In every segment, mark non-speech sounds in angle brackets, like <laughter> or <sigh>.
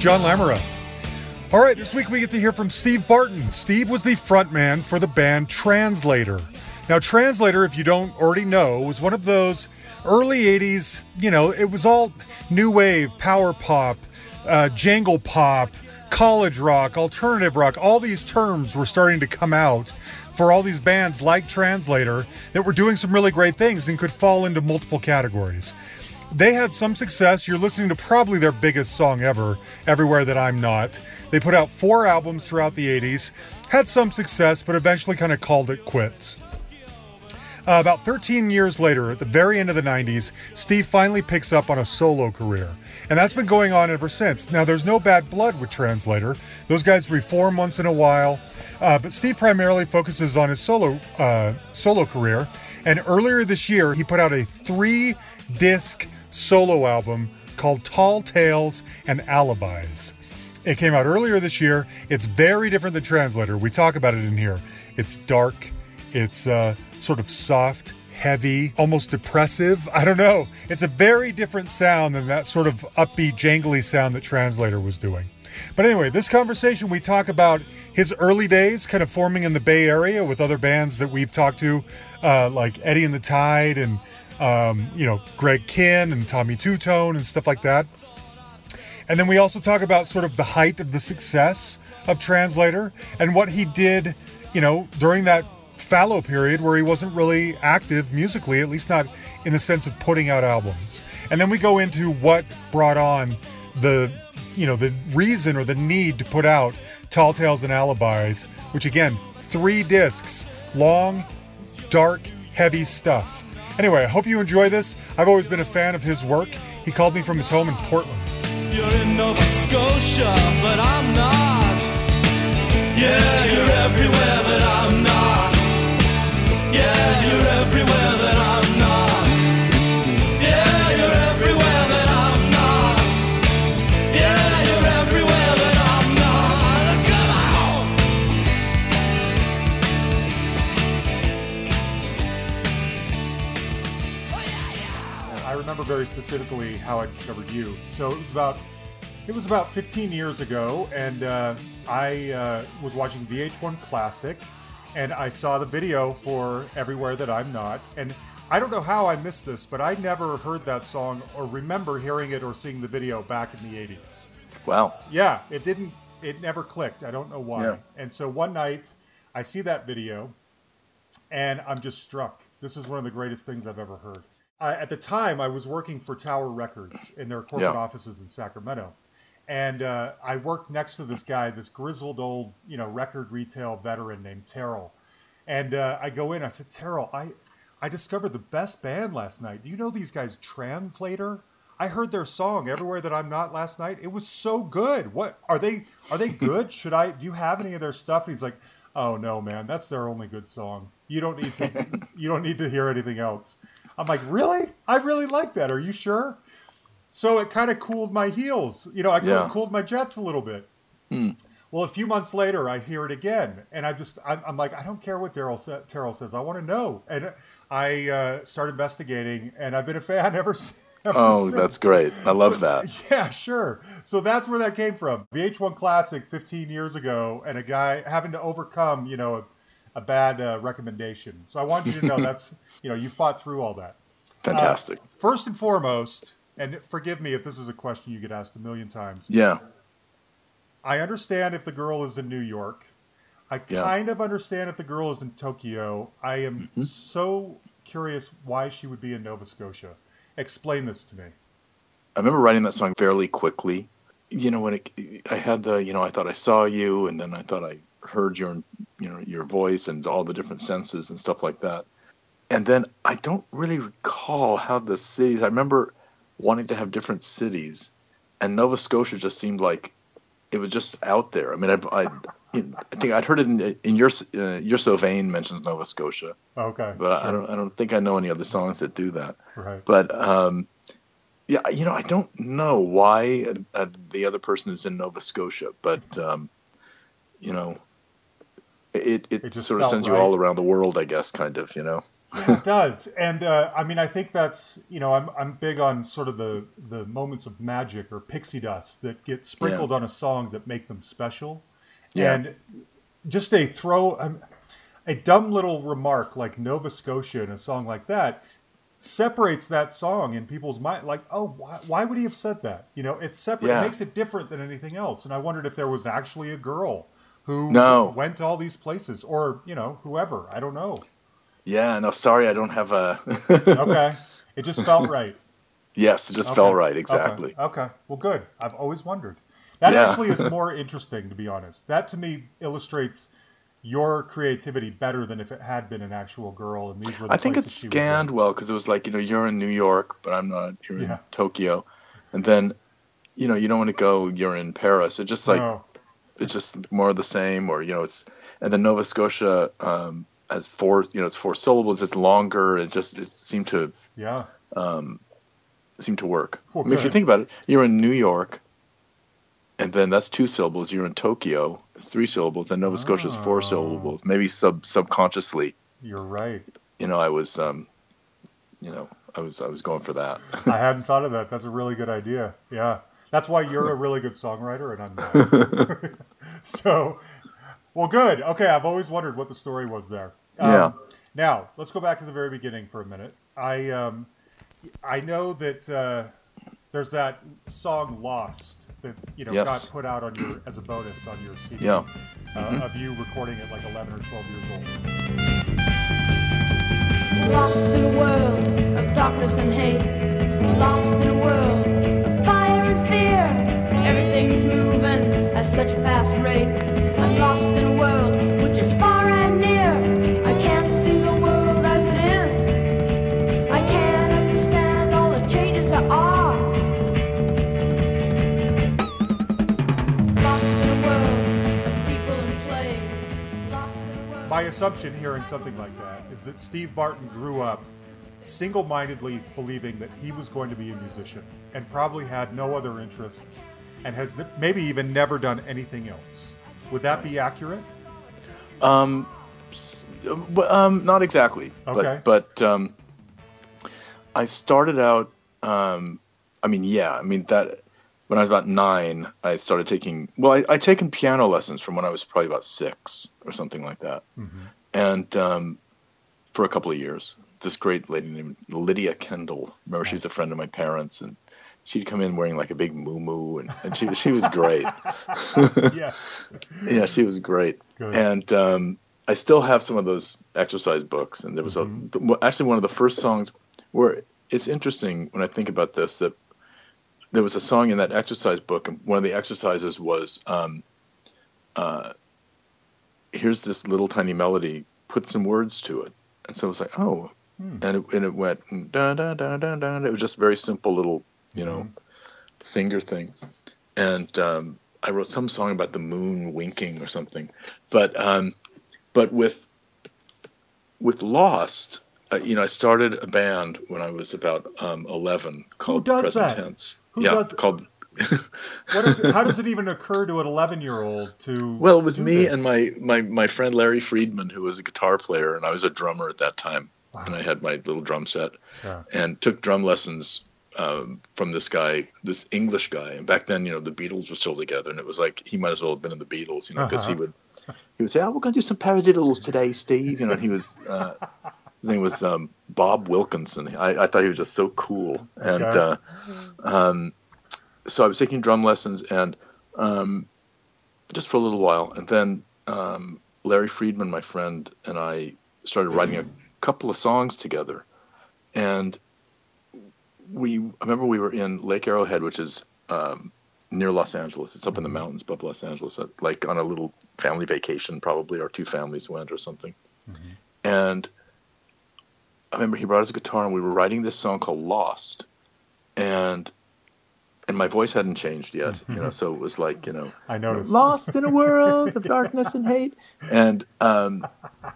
John Lamera. All right, this week we get to hear from Steve Barton. Steve was the frontman for the band Translator. Now, Translator, if you don't already know, was one of those early 80s, you know, it was all new wave, power pop, uh, jangle pop, college rock, alternative rock. All these terms were starting to come out for all these bands like Translator that were doing some really great things and could fall into multiple categories. They had some success. You're listening to probably their biggest song ever, Everywhere That I'm Not. They put out four albums throughout the 80s, had some success, but eventually kind of called it quits. Uh, about 13 years later, at the very end of the 90s, Steve finally picks up on a solo career. And that's been going on ever since. Now, there's no bad blood with Translator. Those guys reform once in a while. Uh, but Steve primarily focuses on his solo uh, solo career. And earlier this year, he put out a three disc solo album called Tall Tales and Alibis. It came out earlier this year. It's very different than Translator. We talk about it in here. It's dark, it's uh, sort of soft, heavy, almost depressive. <laughs> I don't know. It's a very different sound than that sort of upbeat, jangly sound that Translator was doing. But anyway, this conversation we talk about his early days, kind of forming in the Bay Area with other bands that we've talked to, uh, like Eddie and the Tide and um, you know Greg Kihn and Tommy Tutone and stuff like that. And then we also talk about sort of the height of the success of Translator and what he did, you know, during that fallow period where he wasn't really active musically, at least not in the sense of putting out albums. And then we go into what brought on the, you know, the reason or the need to put out Tall Tales and Alibis, which again, three discs, long, dark, heavy stuff. Anyway, I hope you enjoy this. I've always been a fan of his work. He called me from his home in Portland. You're in Nova Scotia, but I'm not. Yeah, you're everywhere, but I'm not. Yeah, you're everywhere very specifically how I discovered you. So it was about it was about 15 years ago, and uh, I uh, was watching VH1 Classic, and I saw the video for "Everywhere That I'm Not," and I don't know how I missed this, but I never heard that song or remember hearing it or seeing the video back in the 80s. Wow. Yeah, it didn't. It never clicked. I don't know why. Yeah. And so one night, I see that video, and I'm just struck. This is one of the greatest things I've ever heard. I, at the time, I was working for Tower Records in their corporate Yeah. offices in Sacramento, and uh, I worked next to this guy, this grizzled old, you know, record retail veteran named Terrell. And uh, I go in. I said, Terrell, I I discovered the best band last night. Do you know these guys, Translator? I heard their song "Everywhere That I'm Not" last night. It was so good. What are they? Are they good? <laughs> Should I? Do you have any of their stuff? And he's like, "Oh no, man, that's their only good song. You don't need to. you don't need to hear anything else." I'm like, "Really? I really like that. Are you sure?" So it kind of cooled my heels. You know, I Yeah. cooled my jets a little bit. Well, a few months later, I hear it again, and I'm just, I'm, I'm like, I don't care what Daryl sa- Terrell says. I want to know, and I uh, start investigating, and I've been a fan <laughs> ever, since. ever Oh, since. that's great. I love So- that. <laughs> Yeah, sure. So that's where that came from. VH1 Classic 15 years ago, and a guy having to overcome, you know, a, a bad uh, recommendation. So I want you to know <laughs> that's, you know, you fought through all that. Fantastic. First and foremost, and forgive me if this is a question you get asked a million times. yeah. I understand if the girl is in New York. I Yeah. kind of understand if the girl is in Tokyo. I am Mm-hmm. so curious why she would be in Nova Scotia. Explain this to me. I remember writing that song fairly quickly. You know, when it, I had the, you know, I thought I saw you, and then I thought I heard your you know your voice and all the different senses and stuff like that. And then I don't really recall how the cities. I remember wanting to have different cities, and Nova Scotia just seemed like it was just out there. I mean, I, I, I think I'd heard it in, in your uh, You're So Vain mentions Nova Scotia, Okay. but I don't I don't think I know any other songs that do that. Right. But um, yeah, you know, I don't know why uh, the other person is in Nova Scotia, but um, you know, it it, It just sort of sends you all around the world, I guess, kind of. You know. Yeah, it <laughs> does, and uh, I mean, I think that's you know, I'm I'm big on sort of the the moments of magic or pixie dust that get sprinkled on a song that make them special, Yeah. and just a throw um, a dumb little remark like Nova Scotia in a song like that separates that song in people's mind. Like, oh, why, why would he have said that? You know, it's separate. Yeah. It makes it different than anything else. And I wondered if there was actually a girl who No. went to all these places, or you know, whoever. I don't know. Yeah. No, sorry, I don't have a. <laughs> Okay, it just felt right. yes, it just Okay. felt right. Exactly. Okay. Well, good. I've always wondered. That Yeah. actually is <laughs> more interesting, to be honest. That to me illustrates your creativity better than if it had been an actual girl and these were the I think it places she was scanned well because it was like you know you're in New York, but I'm not. You're Yeah. in Tokyo, and then you know you don't want to go. You're in Paris. It just like No. It's just more of the same, or you know it's and then Nova Scotia um, has four. You know it's four syllables. It's longer. It just it seemed to Yeah. Um, seemed to work. Well, I mean, if you think about it, you're in New York, and then that's two syllables. You're in Tokyo. It's three syllables, and Nova Scotia is four Oh. syllables. Maybe sub subconsciously, You're right. you know, I was, um, you know, I was I was going for that. I <laughs> hadn't thought of that. That's a really good idea. Yeah. That's why you're a really good songwriter and I'm not. <laughs> <laughs> so, well, good. Okay. I've always wondered what the story was there. Um, Yeah. Now, let's go back to the very beginning for a minute. I, um, I know that uh, there's that song "Lost" that you know Yes. got put out on your as a bonus on your CD Yeah. uh, of you recording it like 11 or 12 years old. Lost in a world of darkness and hate. Lost in a world such a fast rate. I'm lost in a world which is far and near. I can't see the world as it is. I can't understand all the changes there are. Lost in a world of people and play. Lost in a world. My assumption hearing something like that is that Steve Barton grew up single mindedly believing that he was going to be a musician and probably had no other interests and has maybe even never done anything else. Would that be accurate? Um, um, not exactly. Okay. But, but um, I started out. Um, I mean, yeah. I mean that when I was about nine, I started taking. Well, I I'd taken piano lessons from when I was probably about six or something like that, and um, for a couple of years. This great lady named Lydia Kendall. Remember, she was a friend of my parents, and she'd come in wearing like a big moo and, and she she was great. <laughs> yes. <laughs> yeah, she was great. Good. And um, I still have some of those exercise books. And there was a the, well, actually one of the first songs where it's interesting when I think about this that there was a song in that exercise book, and one of the exercises was, um, uh, "Here's this little tiny melody. Put some words to it." And so I was like, "Oh," and it, and it went da da da da da. It was just very simple little, you know, finger thing. And um, I wrote some song about the moon winking or something, but um, but with with Lost, uh, you know, I started a band when I was about um, eleven called does Present that? Tense. Who yeah, does- called. <laughs> What is, how does it even occur to an 11 year old to? Well, it was me this? and my, my my friend Larry Friedman, who was a guitar player, and I was a drummer at that time, Wow. and I had my little drum set, Yeah. and took drum lessons um, from this guy, this English guy. And back then, you know, the Beatles were still together, and it was like he might as well have been in the Beatles, you know, because he Uh-huh. would he would say, "Oh, we're going to do some paradiddles today, Steve," you know. And he was uh, his name was um, Bob Wilkinson. I, I thought he was just so cool, and Okay. uh, um, so I was taking drum lessons and um, just for a little while, and then um, Larry Friedman, my friend, and I started writing a couple of songs together, and we I remember we were in Lake Arrowhead, which is um, near Los Angeles. It's up in the mountains above Los Angeles, uh, like on a little family vacation, probably, our two families went or something. And I remember he brought his guitar, and we were writing this song called "Lost," and and my voice hadn't changed yet, you know, so it was like, you know, <laughs> I noticed. lost in a world of <laughs> darkness and hate. And, um,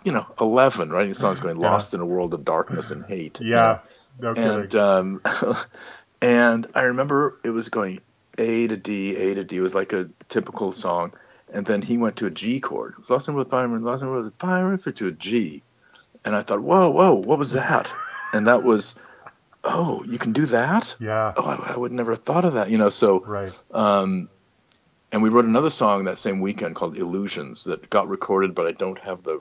you know, 11 writing songs going lost in a world of darkness and hate. Yeah. No. And, um, <laughs> and I remember it was going A to D, A to D. It was like a typical song. And then he went to a G chord. It was lost in a world of fire, lost in a world of fire, to a G. And I thought, whoa, whoa, what was that? <laughs> And that was, oh, you can do that? yeah. Oh, I, I would never have thought of that, you know. So, Right. um, and we wrote another song that same weekend called Illusions that got recorded, but I don't have the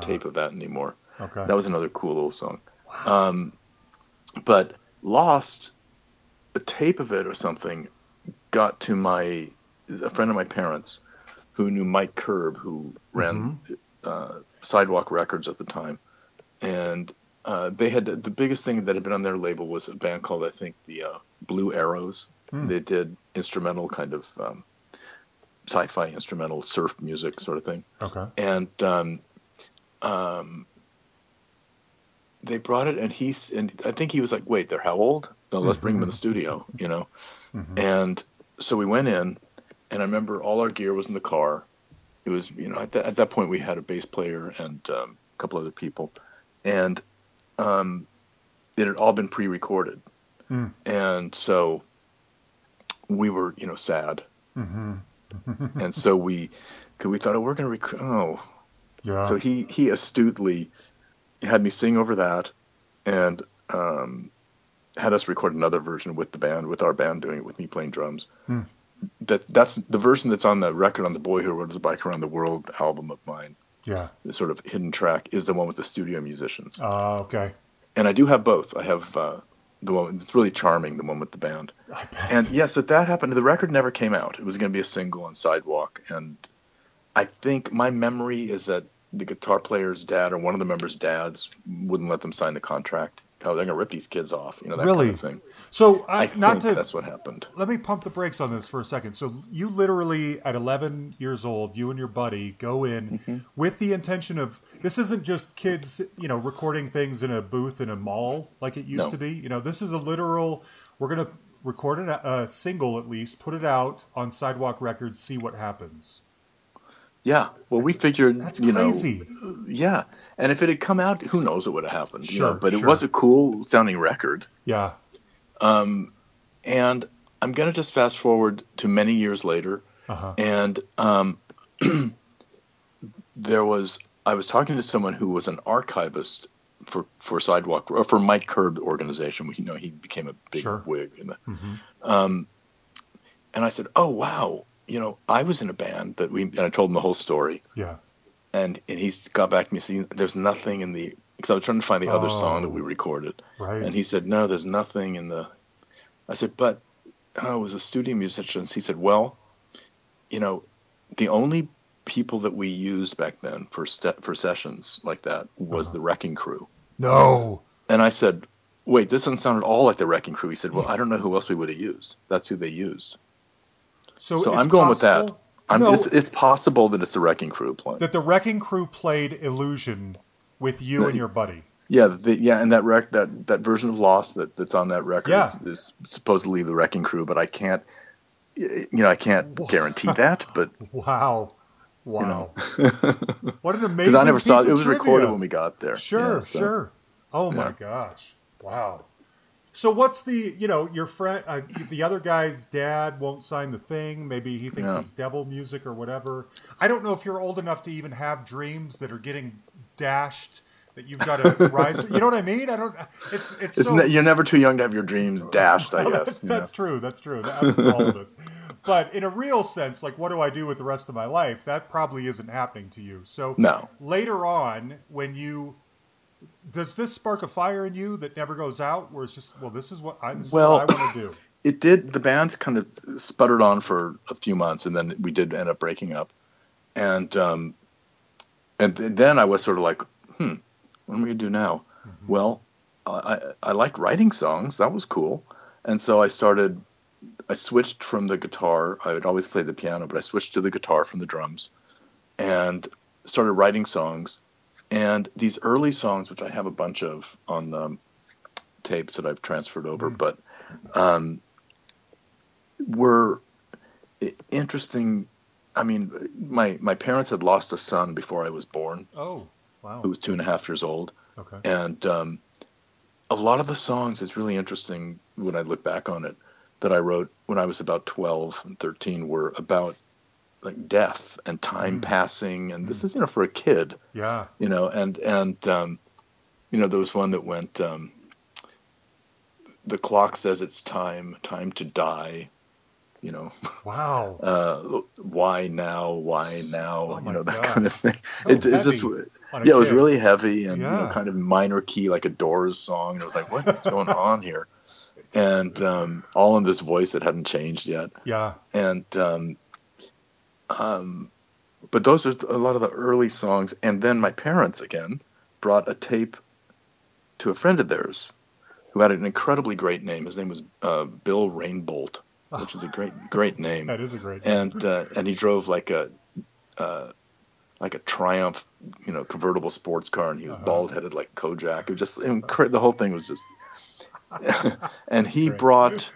tape of that anymore. Okay. That was another cool little song. <laughs> Um, but Lost, a tape of it or something, got to my a friend of my parents who knew Mike Curb, who ran uh, Sidewalk Records at the time, and uh, they had the biggest thing that had been on their label was a band called I think the uh, Blue Arrows. They did instrumental kind of um, sci-fi instrumental surf music sort of thing Okay. and um, um, they brought it, and he's and I think he was like, "Wait, they're how old? No, let's bring them in the studio," you know. And so we went in, and I remember all our gear was in the car. It was, you know, at, that at that point we had a bass player and um, a couple other people, and um, it had all been pre-recorded, Mm. and so we were, you know, sad, hmm <laughs> and so we, cause we thought, oh, we're gonna rec- oh, Yeah. so he he astutely had me sing over that, and um, had us record another version with the band, with our band doing it, with me playing drums. Hmm. That that's the version that's on the record on the Boy Who Rode His Bike Around the World album of mine. yeah. The sort of hidden track is the one with the studio musicians, Uh, okay. and I do have both. I have uh, the one it's really charming, the one with the band. I bet. And yes, that that happened. The record never came out. It was going to be a single on Sidewalk, and I think my memory is that the guitar player's dad or one of the members' dads wouldn't let them sign the contract. Oh, they're going to rip these kids off, you know that Really? kind of thing. so I, I not to that's what happened. let me pump the brakes on this for a second. So you literally at 11 years old, you and your buddy go in Mm-hmm. with the intention of this isn't just kids, you know, recording things in a booth in a mall like it used No. to be. You know, this is a literal. We're gonna record it a single at least, put it out on Sidewalk Records, see what happens. Yeah. Well, we figured, That's you crazy. know, yeah. And if it had come out, who knows what would have happened? you know, Sure, but it was a cool sounding record. yeah. And I'm going to just fast forward to many years later. Uh-huh. And um, <clears throat> there was, I was talking to someone who was an archivist for, for Sidewalk, or for Mike Curb organization. You know, he became a big Sure. wig. In the, Mm-hmm. um, and I said, oh, wow. You know, I was in a band that we, and I told him the whole story. Yeah. And, and he's got back to me saying, there's nothing in the, because I was trying to find the other song that Oh. we recorded. Right. And he said, no, there's nothing in the. I said, but I was a studio musician. He said, well, you know, the only people that we used back then for st- for sessions like that was Uh-huh. the Wrecking Crew. no. And I said, wait, this doesn't sound at all like the Wrecking Crew. He said, well, I don't know who else we would have used. That's who they used. So, So it's I'm going with that. I'm, No. it's, it's possible that it's the Wrecking Crew playing. that the Wrecking Crew played Illusion with you and your buddy. Yeah, the, yeah, and that rec that that version of Lost that, that's on that record Yeah. is supposedly the Wrecking Crew, but I can't, you know, I can't guarantee that. But <laughs> Wow. Wow. <laughs> what an amazing because I never piece saw it, it was trivia. recorded when we got there. Sure, Yeah, so- sure. Oh my yeah. gosh. Wow. So what's the, you know, your friend, uh, the other guy's dad won't sign the thing. Maybe he thinks Yeah. it's devil music or whatever. I don't know if you're old enough to even have dreams that are getting dashed that you've got to <laughs> rise. You know what I mean? I don't, it's, it's, It's so, ne- you're never too young to have your dreams dashed. I <laughs> guess. that's, that's true. That's true. That happens to all of us. But in a real sense, like, what do I do with the rest of my life? That probably isn't happening to you. So No. later on, when you does this spark a fire in you that never goes out, where it's just, well, this is what I, this Well- what I want to do. <laughs> It did. The band kind of sputtered on for a few months, and then we did end up breaking up. And um, and th- then I was sort of like, hmm, what am I gonna do now? Mm-hmm. Well, I I liked writing songs. That was cool, and so I started I switched from the guitar. I had always played the piano, but I switched to the guitar from the drums, and started writing songs. And these early songs, which I have a bunch of on um, tapes that I've transferred over, but um, were interesting. I mean, my my parents had lost a son before I was born, Oh, wow. who was two and a half years old, Okay. and um, a lot of the songs. It's really interesting when I look back on it that I wrote when I was about twelve and thirteen were about like death and time Mm. passing, and this is you know for a kid Yeah. you know, and and um, you know there was one that went, um, the clock says it's time, time to die, you know, Wow. <laughs> uh, why now, why now, Oh you know that gosh. kind of thing. So It, it's just heavy on a yeah, it was really heavy and you know, kind of minor key like a Doors song. And it was like, what's going on here? <laughs> And um, all in this voice that hadn't changed yet Yeah. and um, um, but those are a lot of the early songs. And then my parents again brought a tape to a friend of theirs who had an incredibly great name. His name was uh, Bill Rainbolt, which is a great <laughs> great name. That is a great. And uh, and he drove like a uh, like a Triumph, you know, convertible sports car, and he was Uh-huh. bald headed like Kojak. It was just incre- the whole thing was just. <laughs> <laughs> and he great. brought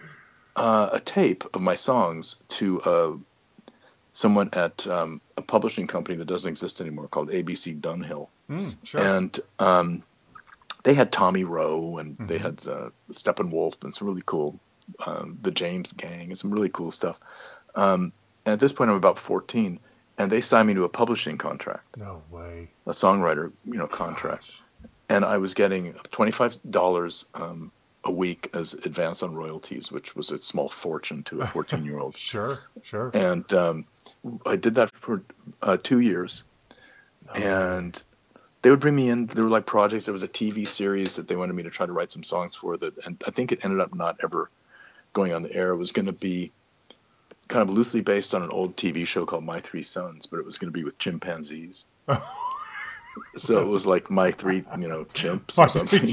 uh, a tape of my songs to uh, someone at um, a publishing company that doesn't exist anymore called ABC Dunhill, Mm, sure. and um, they had Tommy Roe and they Mhm. had uh, Steppenwolf and some really cool, um, the James Gang and some really cool stuff. Um, and at this point, I'm about 14, and they signed me to a publishing contract, no way. a songwriter, you know, contract, and I was getting twenty-five dollars um, a week as advance on royalties, which was a small fortune to a 14-year-old. <laughs> Sure. Sure. and um, I did that for uh, two years, and they would bring me in. There were like projects. There was a TV series that they wanted me to try to write some songs for. That, and I think it ended up not ever going on the air. It was going to be kind of loosely based on an old TV show called My Three Sons, but it was going to be with chimpanzees. <laughs> so it was like my three, you know, chimps or something.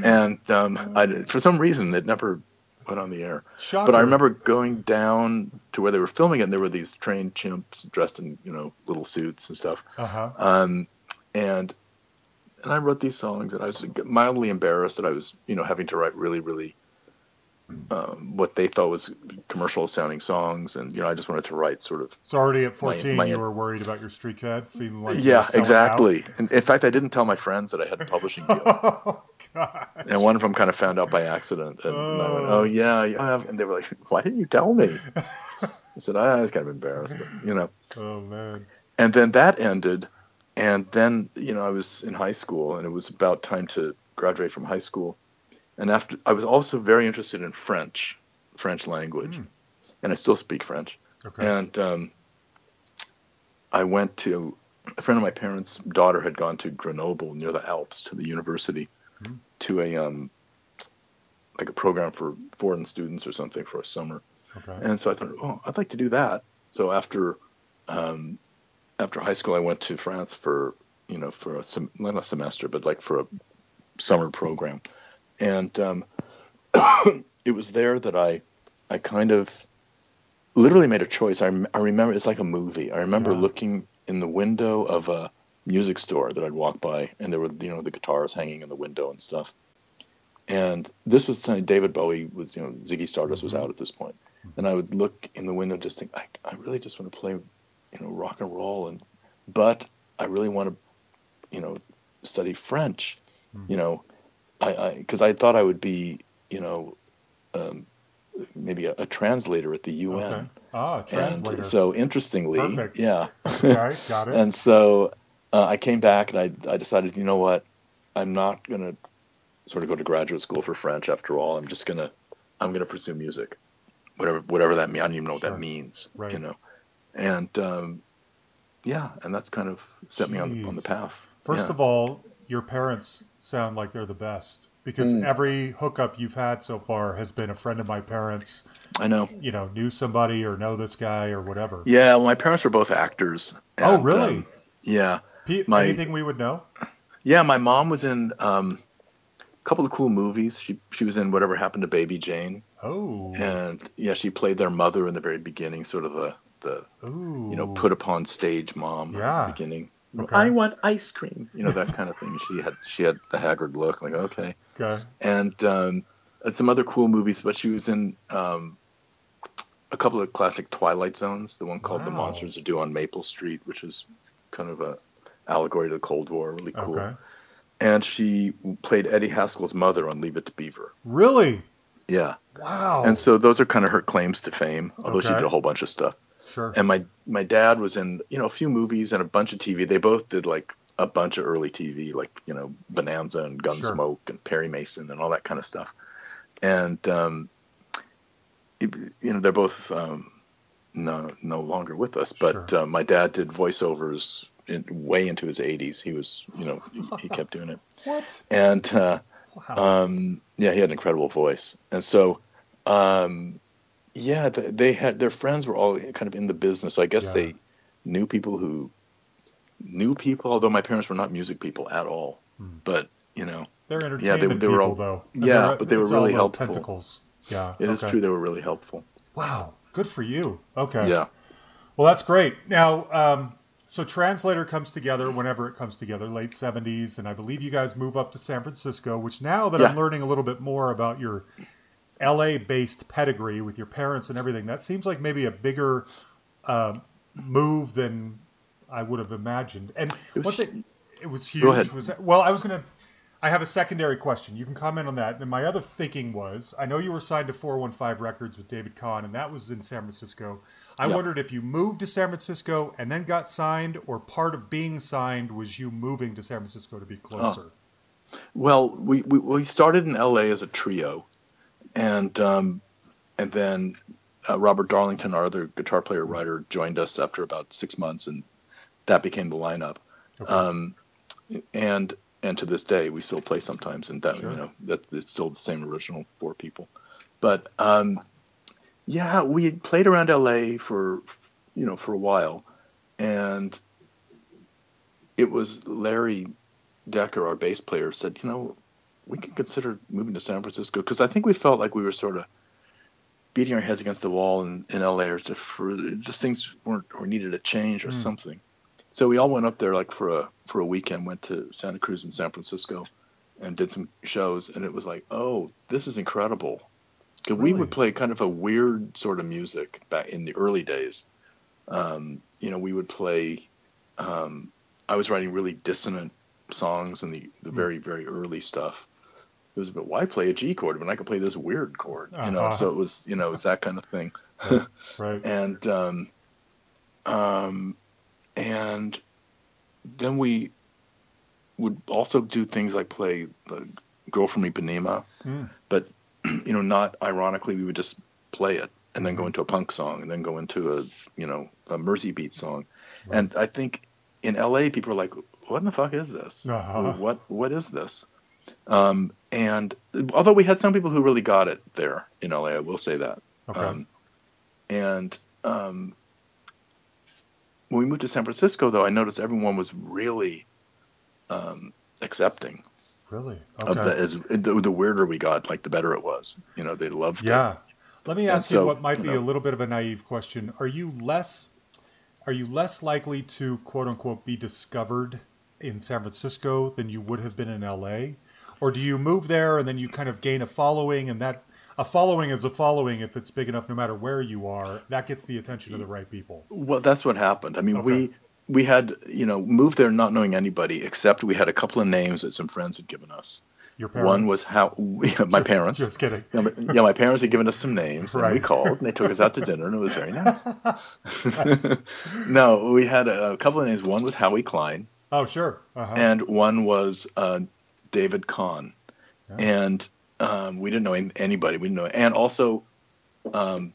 <laughs> and um, I, for some reason, it never went on the air. Shocker. But I remember going down to where they were filming it, and there were these trained chimps dressed in, you know, little suits and stuff. Uh huh. Um, and and I wrote these songs, and I was mildly embarrassed that I was, you know, having to write really, really um, what they thought was commercial sounding songs, and you know, I just wanted to write sort of. So already at 14, my- you were worried about your streak head, feeling like yeah, exactly. And in fact, I didn't tell my friends that I had a publishing deal. <laughs> oh God. And one of them kind of found out by accident, and I went, Oh. "Oh yeah, yeah," and they were like, "Why didn't you tell me?" I said, "I was kind of embarrassed, but you know." <laughs> Oh man. And then that ended, and then you know I was in high school, and it was about time to graduate from high school. And after, I was also very interested in French, French language, Mm. and I still speak French. Okay. And um, I went to a friend of my parents' daughter had gone to Grenoble near the Alps to the university Hmm. to a um, like a program for foreign students or something for a summer. okay. And so I thought, oh, I'd like to do that. So after um, after high school, I went to France for you know for a sem- not a semester, but like for a summer program, and um, <coughs> it was there that I I kind of literally made a choice. I, I remember it's like a movie. I remember Yeah. looking in the window of a music store that I'd walk by, and there were you know the guitars hanging in the window and stuff. And this was time David Bowie was, you know, Ziggy Stardust was mm-hmm. out at this point, mm-hmm. and I would look in the window, just think, I, I really just want to play, you know, rock and roll, and but I really want to, you know, study French, you mm-hmm. know, I because I, thought I would be, you know, um, maybe a, a translator at the UN. Okay. Ah, translator. And so interestingly, Perfect. yeah. okay, got it. <laughs> and so uh, I came back and I, I decided, you know what, I'm not going to sort of go to graduate school for French after all. I'm just going to, I'm going to pursue music, whatever, whatever that means. I don't even know what Sure. that means, Right. you know? And, um, yeah, and that's kind of set me on, on the path. First yeah. of all, your parents sound like they're the best because Mm. every hookup you've had so far has been a friend of my parents, I know. you know, knew somebody or know this guy or whatever. Yeah. Well, my parents were both actors. Oh, and, really? um, yeah. Pe- my- anything we would know? Yeah, my mom was in um, a couple of cool movies. She she was in Whatever Happened to Baby Jane, Oh. and yeah, she played their mother in the very beginning, sort of a the Ooh. you know put upon stage mom Yeah. beginning. Okay. I want ice cream, you know that kind of thing. She had she had the haggard look, like okay, Okay. and um, and some other cool movies. But she was in um, a couple of classic Twilight Zones. The one called The Monsters Are Due on Maple Street, which is kind of a allegory to the Cold War, really cool. Okay. And she played Eddie Haskell's mother on Leave It to Beaver. Really? Yeah. Wow. And so those are kind of her claims to fame, although she did a whole bunch of stuff. Sure. And my my dad was in, you know, a few movies and a bunch of TV. They both did like a bunch of early TV, like, you know, Bonanza and Gunsmoke and Perry Mason and all that kind of stuff. And um it- you know, they're both um no no longer with us, but Sure. uh, my dad did voiceovers in, way into his 80s. He was, you know, he, he kept doing it. <laughs> what? And uh Wow. um, yeah, he had an incredible voice, and so, um, yeah, they had their friends were all kind of in the business. So I guess Yeah. they knew people who knew people. Although my parents were not music people at all, Hmm. but you know, They're yeah, entertainment they were people, all- though. yeah, but they were really helpful. Tentacles. Yeah. it is okay. true they were really helpful. Wow. Good for you. Okay. Yeah, Well, that's great. Now, um, so Translator comes together whenever it comes together, late 70s, and I believe you guys move up to San Francisco, which now that I'm learning a little bit more about your LA based pedigree with your parents and everything, that seems like maybe a bigger uh, move than I would have imagined. And was what the, it was huge. Was that, well, I was going to. I have a secondary question. You can comment on that. And my other thinking was, I know you were signed to 415 Records with David Kahn, and that was in San Francisco. I Yeah. wondered if you moved to San Francisco and then got signed, or part of being signed was you moving to San Francisco to be closer. Well, we, we we started in L.A. as a trio, and um, and then uh, Robert Darlington, our other guitar player writer, joined us after about six months, and that became the lineup. Okay. Um, and and to this day, we still play sometimes, and that Sure. you know that it's still the same original four people. But um, yeah, we had played around L.A. for you know for a while, and it was Larry Decker, our bass player, said, you know, we could consider moving to San Francisco because I think we felt like we were sort of beating our heads against the wall in, in LA or just just things weren't or needed a change or Mm. something. So we all went up there like for a for a weekend, went to Santa Cruz and San Francisco and did some shows and it was like, oh, this is incredible. we Really? would play kind of a weird sort of music back in the early days. Um, you know, we would play um, I was writing really dissonant songs in the, the Hmm. very, very early stuff. It was, but why play a G chord when I could play this weird chord? You know, Uh-huh. so it was, you know, it's that kind of thing. Right. <laughs> And, um, um, and then we would also do things like play the Girl from Ipanema, Mm. but, <clears throat> you know, not ironically, we would just play it and then go Mhm. into a punk song and then go into a, you know, a Mersey beat song. And I think in LA, people are like, "What in the fuck is this? Uh-huh. What what is this?" Um, and although we had some people who really got it there in LA, I will say that. Okay. Um, and um, when we moved to San Francisco, though, I noticed everyone was really um, accepting really? of Okay. the as the, the weirder we got, like the better it was. You know, they loved it. Yeah. Let me ask you so, what might you be know- a little bit of a naive question. Are you less are you less likely to quote unquote be discovered in San Francisco than you would have been in LA? Or do you move there and then you kind of gain a following and that a following is a following if it's big enough no matter where you are, that gets the attention of the right people. Well, that's what happened. I mean, Okay. we we had you know moved there not knowing anybody except we had a couple of names that some friends had given us. Your parents One was how <laughs> my parents. just kidding. Yeah, my- yeah, my parents had given us some names, and we called, and they took us out to <laughs> dinner, and it was very nice. <laughs> no, we had a, a couple of names. One was Howie Klein, Oh sure. Uh-huh. and one was uh, David Kahn, Yeah. and um, we didn't know an- anybody. We didn't know, and also um,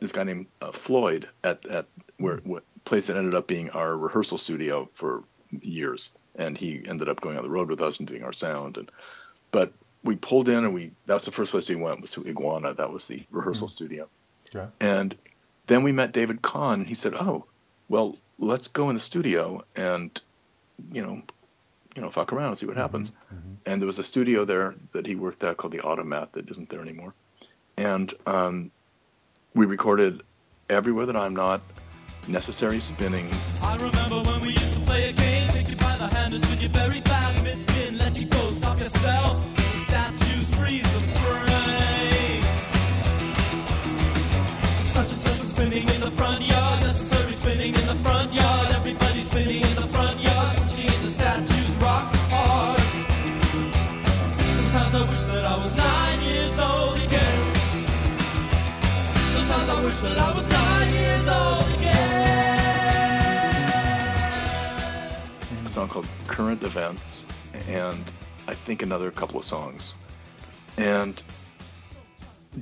this guy named uh, Floyd at at where what place that ended up being our rehearsal studio for years, and he ended up going on the road with us and doing our sound. And but we pulled in, and we that was the first place we went was to Iguana. That was the rehearsal studio. Okay. And then we met David Kahn. He said, "Oh, well, let's go in the studio and, you know, you know, fuck around and see what happens. Mm-hmm. And there was a studio there that he worked at called the Automat that isn't there anymore. And um, we recorded Everywhere That I'm Not, Necessary Spinning, I remember when we used to play a game, take you by the hand and spin you very fast, mid spin, let you go, stop yourself. The statues freeze the wish that I was nine years old again. a song called Current Events, and I think another couple of songs. And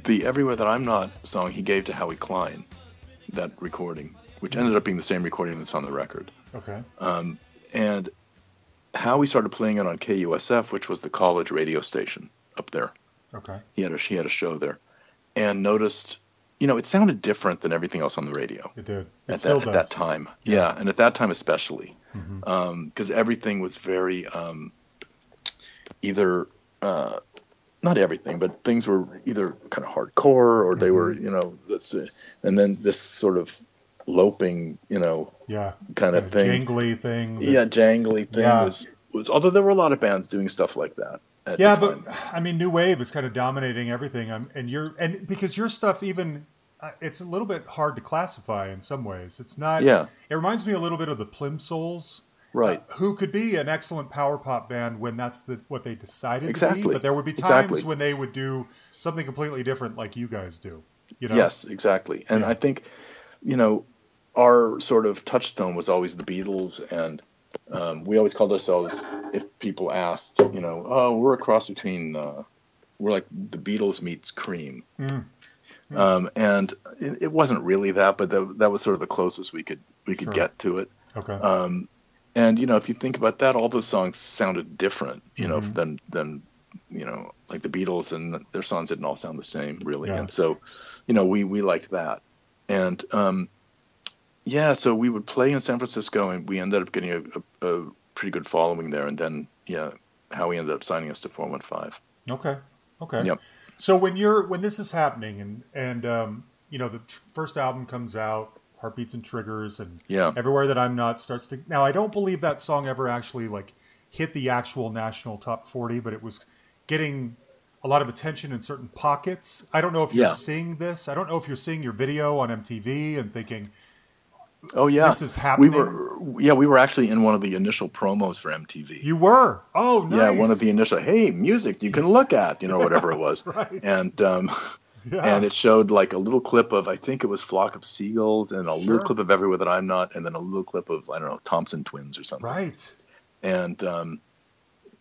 the Everywhere That I'm Not song he gave to Howie Klein, that recording, which ended up being the same recording that's on the record. Okay. Um, and Howie started playing it on KUSF, which was the college radio station up there. Okay. He had a, he had a show there, and noticed, you know, it sounded different than everything else on the radio It did. It at, still that, at that time. Yeah. and at that time especially, Mm-hmm. because everything was very um, either uh, not everything, but things were either kind of hardcore or they were, Mm-hmm. you know, that's it. and then this sort of loping, you know, Yeah. kind of thing. Jangly thing. that- Yeah, jangly thing Yeah. was was. Although there were a lot of bands doing stuff like that. Yeah, but. I mean, new wave is kind of dominating everything. I'm, and you're and because your stuff even uh, it's a little bit hard to classify in some ways. It's not. Yeah. It reminds me a little bit of the Plimsouls. right. uh, who could be an excellent power pop band when that's the what they decided to be, Exactly. but there would be times Exactly. when they would do something completely different, like you guys do. You know? Yes, exactly. And Yeah. I think, you know, our sort of touchstone was always the Beatles, and um, we always called ourselves, if people asked, you know, oh, we're a cross between, uh, we're like the Beatles meets Cream. Mm. Um, and it, it wasn't really that, but that, that was sort of the closest we could we could Sure. get to it. Okay. Um, and you know, if you think about that, all those songs sounded different, you know, Mhm. than than you know, like the Beatles and their songs didn't all sound the same, really. Yeah. And so, you know, we we liked that, and um, yeah, so we would play in San Francisco, and we ended up getting a, a, a pretty good following there. And then, yeah, how we ended up signing us to Four One Five. Okay. Okay. Yep. So when you're when this is happening and and um, you know the tr- first album comes out, Heartbeats and Triggers, and Yeah. everywhere that I'm not starts to now. I don't believe that song ever actually like hit the actual national top forty, but it was getting a lot of attention in certain pockets. I don't know if you're Yeah. seeing this. I don't know if you're seeing your video on MTV and thinking, Oh yeah, This is happening? We were yeah, we were actually in one of the initial promos for MTV. "You were, oh, nice. Yeah, one of the initial hey music you can look at, you know, whatever it was, <laughs> Right. and um, Yeah. and it showed like a little clip of I think it was Flock of Seagulls and a Sure. little clip of Everywhere That I'm Not, and then a little clip of I don't know Thompson Twins or something. right. And um,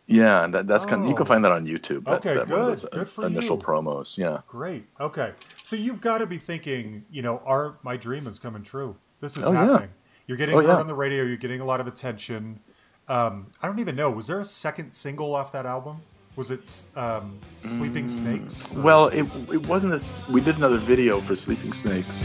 yeah, and that, that's kind of you Oh. can find that on YouTube. That, Okay, that good. those, uh, Good for initial you. promos. Yeah. Great. Okay. So you've got to be thinking, you know, our my dream is coming true. This is Oh, yeah. happening. You're getting Oh, heard yeah. on the radio. You're getting a lot of attention. Um, I don't even know. Was there a second single off that album? Was it um, Sleeping Snakes? or- Well, it it wasn't as we did another video for Sleeping Snakes.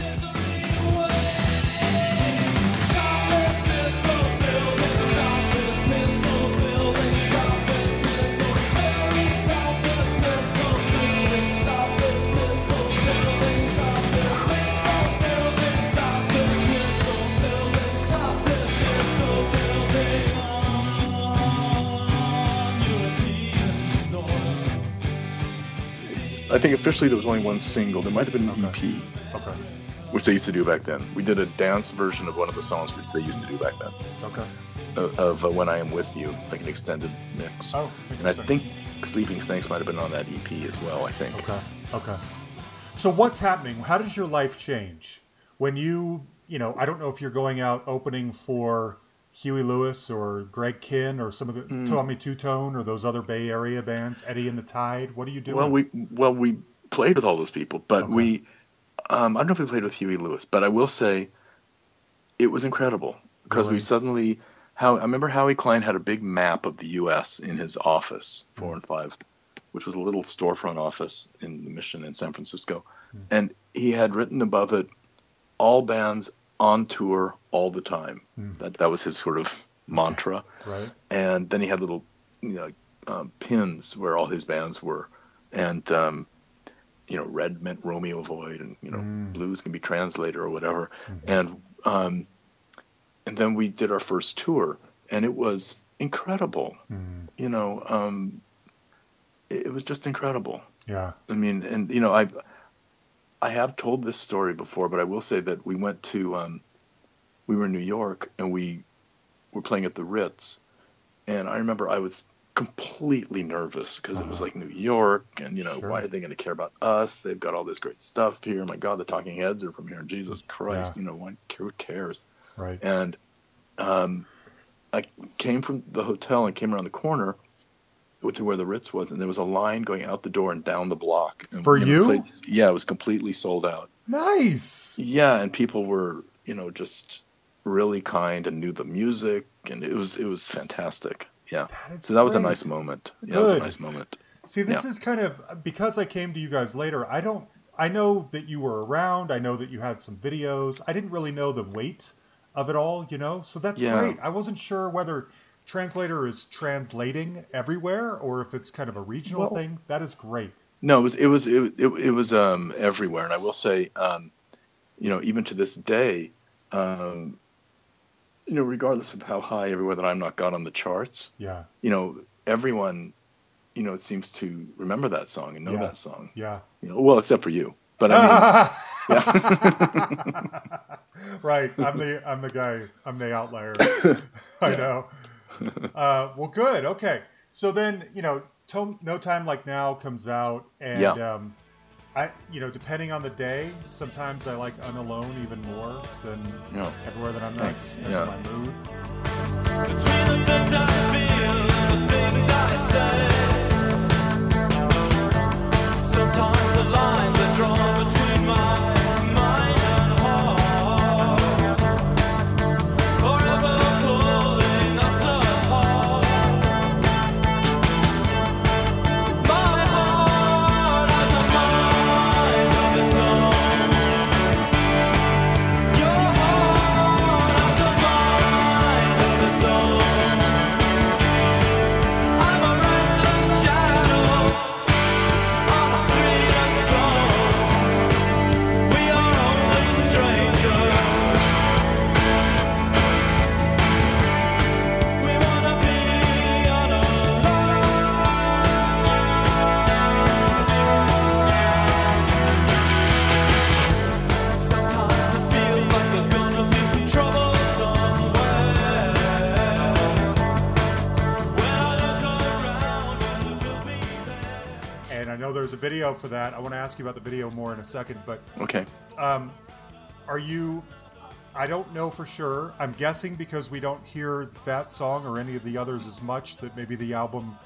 I think officially there was only one single. There might have been an Okay. EP, Okay. which they used to do back then. We did a dance version of one of the songs which they used to do back then, Okay. of, of uh, "When I Am With You," like an extended mix. Oh, and I think "Sleeping Snakes" might have been on that EP as well. I think. Okay. Okay. So what's happening? How does your life change when you, you know, I don't know if you're going out opening for Huey Lewis or Greg Kihn or some of the Hmm. Tommy Tutone or those other Bay Area bands, Eddie and the Tide. What are you doing? Well, we well we played with all those people, but Okay. we um, I don't know if we played with Huey Lewis, but I will say it was incredible because Really? we suddenly how I remember Howie Klein had a big map of the U.S. in his office, four and five, which was a little storefront office in the Mission in San Francisco, Hmm. and he had written above it all bands on tour all the time. Hmm. That that was his sort of mantra. Right. And then he had little, you know, um, pins where all his bands were, and um, you know, red meant Romeo Void, and you know, Mm. blues can be translator or whatever. Mm-hmm. And um, and then we did our first tour, and it was incredible. Mm. You know, um, it, it was just incredible. Yeah. I mean, and you know, I I have told this story before, but I will say that we went to um, we were in New York and we were playing at the Ritz, and I remember I was completely nervous because it was Uh-huh. like New York, and you know, Sure. why are they going to care about us? They've got all this great stuff here. My God, the Talking Heads are from here. Jesus Christ, Yeah. you know, why, who cares? Right. and um, I came from the hotel and came around the corner to where the Ritz was, and there was a line going out the door and down the block. And, For know, you? place- yeah, it was completely sold out. Nice. Yeah, and people were, you know, just really kind and knew the music, and it was it was fantastic. Yeah, That so that was a nice moment. Yeah, it was Good. a nice moment. See, this Yeah. is kind of because I came to you guys later. I don't. I know that you were around. I know that you had some videos. I didn't really know the weight of it all. You know, so that's Yeah. great. I wasn't sure whether translator is translating everywhere or if it's kind of a regional Well- thing. That is great. No, it was it was it, it, it was um, everywhere, and I will say, um, you know, even to this day, um, you know, regardless of how high everywhere that I'm not got on the charts, Yeah. you know, everyone, you know, it seems to remember that song and know Yeah. that song. Yeah. You know, well, except for you, but I mean, <laughs> right. I'm the I'm the guy. I'm the outlier. <laughs> <laughs> I know. <laughs> Uh, well, good. Okay. So then you know, to, no time like now comes out, and Yeah. um, I you know, depending on the day, sometimes I like Unalone even more than Yeah. everywhere that I'm not. Just depends Yeah. on my mood. Video for that. I want to ask you about the video more in a second, but okay. um, are you? I don't know for sure. I'm guessing because we don't hear that song or any of the others as much that maybe the album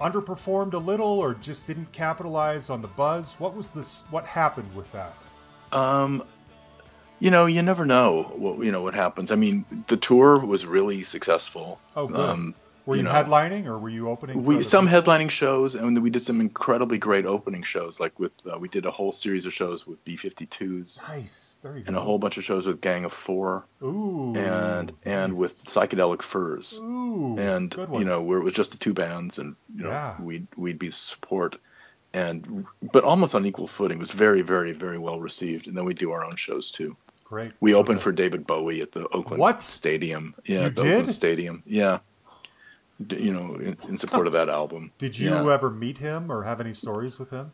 underperformed a little or just didn't capitalize on the buzz. What was this? What happened with that? Um, you know, you never know what you know what happens. I mean, the tour was really successful. Oh, good. Um, Were you, know, headlining or were you opening? we some people? headlining shows, and we did some incredibly great opening shows. Like with uh, we did a whole series of shows with B52s, Nice. There you go. and a whole bunch of shows with Gang of Four, Ooh. and and nice. with Psychedelic Furs. Ooh. and good one. you know where it was just the two bands and you know Yeah. we'd we'd be support and but almost on equal footing it was very very very well received and then we do our own shows too Great. we opened Okay. for david bowie at the oakland What? stadium yeah You the oakland did? stadium yeah you know in, in support of that album Did you Yeah. ever meet him or have any stories with him?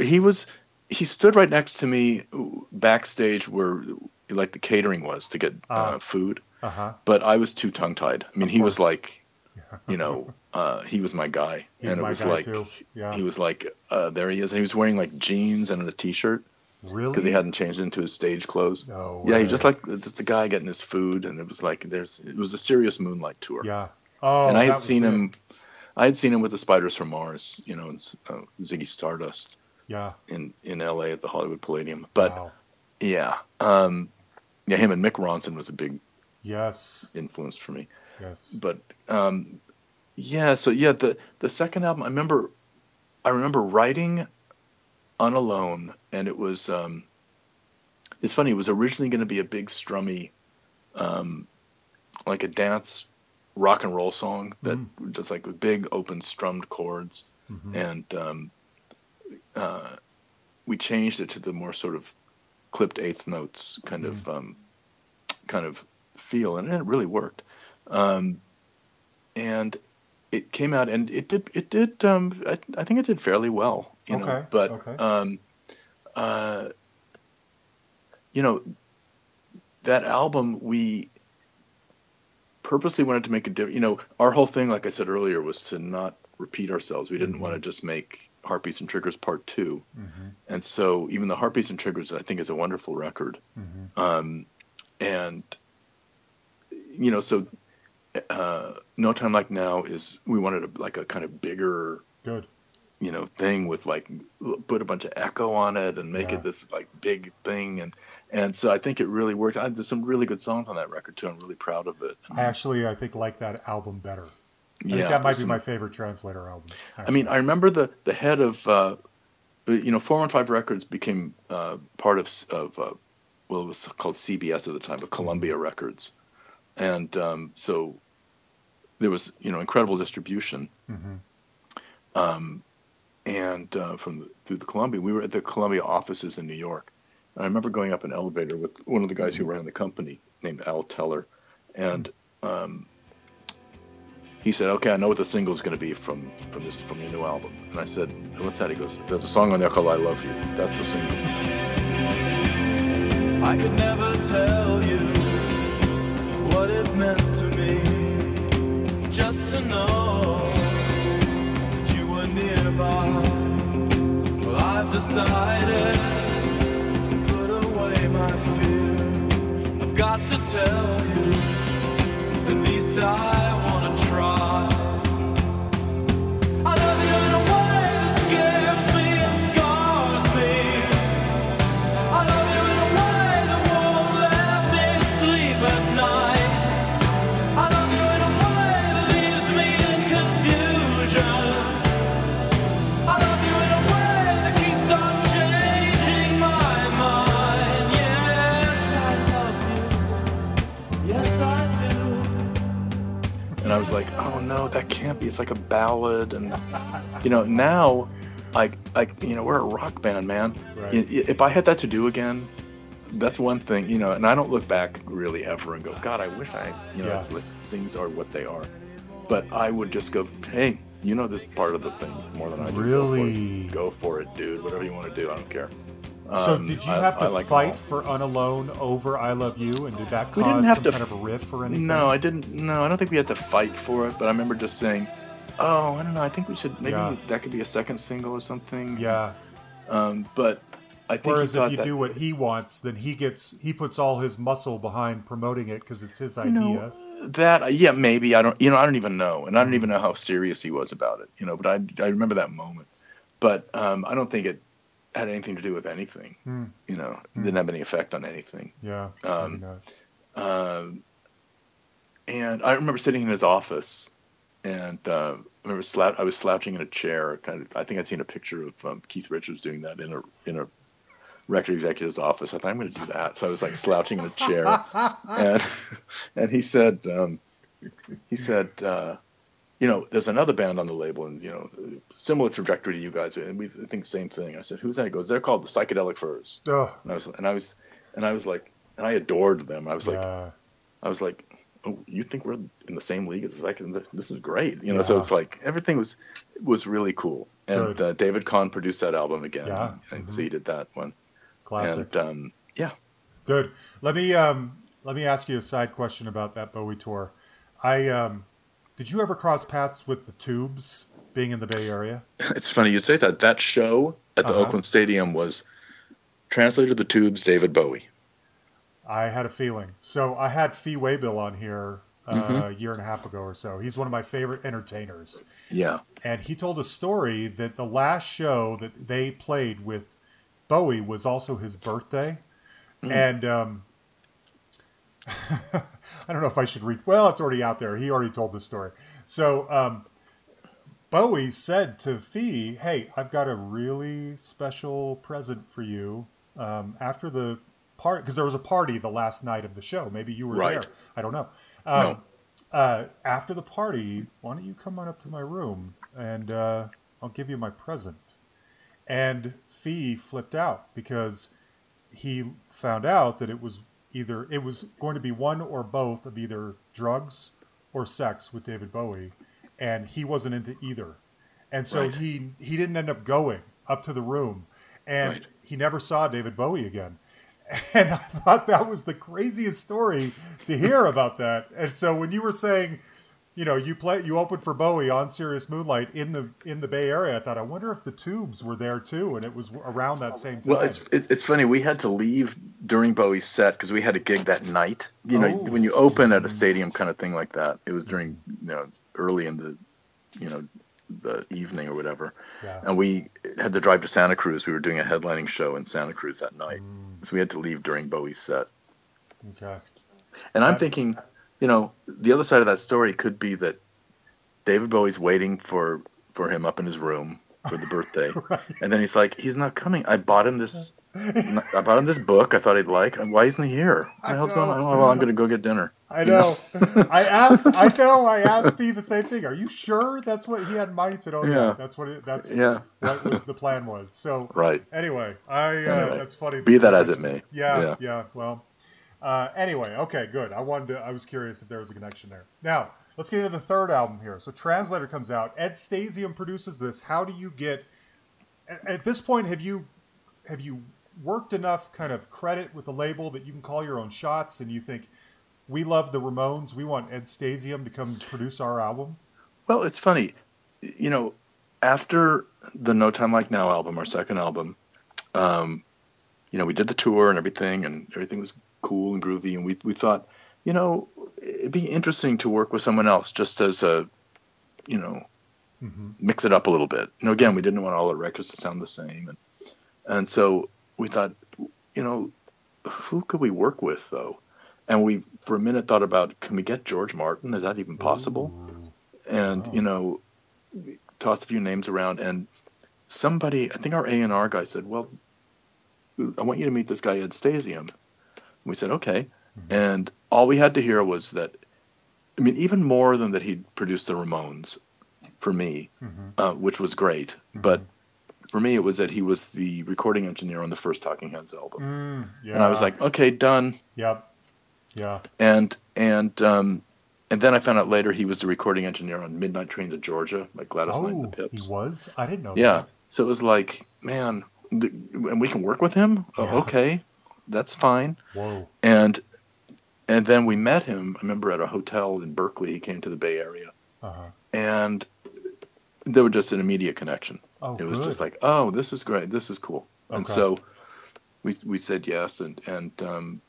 he was he stood right next to me backstage where like the catering was to get uh, Ah. food Uh huh. but i was too tongue tied i mean Of he was course. like <laughs> you know, uh, he was my guy, He's and it my was guy, like too. Yeah. he was like, uh, there he is, and he was wearing like jeans and a t-shirt Really? because he hadn't changed into his stage clothes. No yeah, he just like just a guy getting his food, and it was like there's it was a serious moonlight tour, Yeah. Oh. and I had seen it. him, I had seen him with the Spiders from Mars, you know, and uh, Ziggy Stardust Yeah. in in L.A. at the Hollywood Palladium, but wow. yeah, um, yeah, him and Mick Ronson was a big Yes. influence for me. Yes. but um, yeah so yeah the the second album i remember i remember writing on unalone and it was um, it's funny it was originally going to be a big strummy um, like a dance rock and roll song that just like with big open strummed chords, Mm-hmm. and um, uh, we changed it to the more sort of clipped eighth notes kind of um, kind of feel, and it really worked. Um, and it came out, and it did it did um, I, I think it did fairly well, you know. But okay. um, uh, you know, that album we purposely wanted to make a different. You know, our whole thing, like I said earlier, was to not repeat ourselves. We didn't want to just make Heartbeats and Triggers Part 2 and so even the Heartbeats and Triggers, I think, is a wonderful record. Um, and you know, so uh, No Time Like Now is we wanted a, like a kind of bigger Good. you know thing with like put a bunch of echo on it and make Yeah. it this like big thing and and so I think it really worked. I, there's some really good songs on that record too. I'm really proud of it. I actually, I think, like that album better. I yeah, think that might be some- my favorite translator album. I mean, I remember the the head of uh, you know 415 Records became uh, part of of uh, well it was called CBS at the time, but Columbia Records, and um, so there was you know incredible distribution. Um, and uh, from the, through the Columbia, we were at the Columbia offices in New York. I remember going up an elevator with one of the guys who ran the company named Al Teller, and um, he said, "Okay, I know what the single is going to be from from this from your new album." And I said, "What's that?" He goes, "There's a song on there called I Love You. That's the single." I could never tell you what it meant to me just to know that you were nearby. Well, I've decided to tell you, at least I like, "Oh no, that can't be. It's like a ballad." And you know, now, like, like you know, we're a rock band, man. Right. If I had that to do again, that's one thing, you know. And I don't look back really ever and go, "God, I wish I," you know, Yeah. like, things are what they are. But I would just go, "Hey, you know this part of the thing more than I do. Really? Go for it, Go for it dude. Whatever you want to do, I don't care." So Um, did you I- have to I like fight for Unalone over I Love You, and did that We didn't cause have some to kind of a riff or anything? No, I didn't. No, I don't think we had to fight for it. But I remember just saying, "Oh, I don't know. I think we should maybe Yeah. that could be a second single or something." Yeah. Um, but I think. Whereas if you that- do what he wants, then he gets he puts all his muscle behind promoting it because it's his you idea. know, that yeah, maybe I don't. You know, I don't even know, and I Mm-hmm. don't even know how serious he was about it. You know, but I I remember that moment. But um, I don't think it had anything to do with anything. Hmm. You know, it didn't have any effect on anything. Yeah. Um. Um, and I remember sitting in his office, and uh, I remember slou- I was slouching in a chair. Kind of, I think I'd seen a picture of um, Keith Richards doing that in a in a record executive's office. I thought I'm going to do that, so I was like slouching in a chair, <laughs> and <laughs> and he said um, he said. Uh, you know, there's another band on the label, and you know, similar trajectory to you guys, and we think the same thing. I said, "Who's that?" He goes, "They're called the Psychedelic Furs." Ugh, And I was, and I was, and I was like, and I adored them. I was like, yeah. I was like, "Oh, you think we're in the same league as like this is great," you know. So it's like everything was was really cool. And uh, David Kahn produced that album again. Yeah. and so he did that one. Classic. And um, yeah, Good. Let me um let me ask you a side question about that Bowie tour. I um did you ever cross paths with the Tubes being in the Bay Area? <laughs> it's funny you say that. That show at the Uh-huh. Oakland Stadium was translated to the Tubes, David Bowie. I had a feeling. So I had Fee Waybill on here uh, Mm-hmm. a year and a half ago or so. He's one of my favorite entertainers. Yeah, And he told a story that the last show that they played with Bowie was also his birthday. And um, <laughs> I don't know if I should read. Well, it's already out there. He already told the story. So um, Bowie said to Fee, Hey, I've got a really special present for you um, after the part because there was a party the last night of the show. Maybe you were Right. there. I don't know. Um, No. uh, after the party, why don't you come on up to my room and uh, I'll give you my present. And Fee flipped out because he found out that it was either it was going to be one or both of either drugs or sex with David Bowie, and he wasn't into either, and so Right. he he didn't end up going up to the room, and Right. he never saw David Bowie again. <laughs> And I thought that was the craziest story to hear about that. And so when you were saying, you know, you play you opened for Bowie on Serious Moonlight in the in the Bay Area, I thought I wonder if the Tubes were there too, and it was around that same time. Well, it's it, it's funny. We had to leave during Bowie's set because we had a gig that night. You know, Oh. when you open at a stadium kind of thing like that, it was during you know early in the you know the evening or whatever, yeah. and we had to drive to Santa Cruz. We were doing a headlining show in Santa Cruz that night, Mm, so we had to leave during Bowie's set. okay. And I'm thinking, you know, the other side of that story could be that David Bowie's waiting for for him up in his room for the birthday, <laughs> Right. and then he's like, he's not coming. I bought him this. I bought him this book. I thought he'd like. Why isn't he here? What I the hell's know. going on? Oh, well, I'm going to go get dinner. I You know? know. I asked. I <laughs> know. I asked Steve the same thing. Are you sure that's what he had in mind? He said, "Oh yeah, Yeah. that's what it, that's Yeah. what the plan was." So Right. anyway, I uh, Anyway, that's funny. Be that as it may. Yeah, Yeah. yeah. well, uh, anyway, okay, good. I wanted to. I was curious if there was a connection there. Now let's get into the third album here. So Translator comes out. Ed Stasium produces this. How do you get? At, at this point, have you have you worked enough kind of credit with the label that you can call your own shots, and you think we love the Ramones, we want Ed Stasium to come produce our album? Well, it's funny, you know, after the No Time Like Now album, our second album, um, you know, we did the tour and everything, and everything was cool and groovy, and we we thought, you know, it'd be interesting to work with someone else, just as a, you know, Mm-hmm. mix it up a little bit. You know, again, we didn't want all the records to sound the same, and and so we thought, you know, who could we work with though? And we, for a minute, thought about, can we get George Martin? Is that even possible? and Wow. you know we tossed a few names around and somebody i think our a&r guy said well i want you to meet this guy ed stasium we said okay and all we had to hear was that i mean even more than that he'd produced the ramones for me Mhm. uh, which was great but for me it was that he was the recording engineer on the first talking heads album Mm, yeah. and i was like okay done yep, yeah. and and um and then I found out later he was the recording engineer on Midnight Train to Georgia, like Gladys Knight and Oh, the Pips. he was. I didn't know Yeah. that. So it was like, man, and we can work with him. Oh, okay, that's fine. Whoa. And and then we met him. I remember at a hotel in Berkeley. He came to the Bay Area, Uh-huh. and there was just an immediate connection. Oh, it was good. just like, oh, this is great. This is cool. Okay. And so we we said yes, and and um,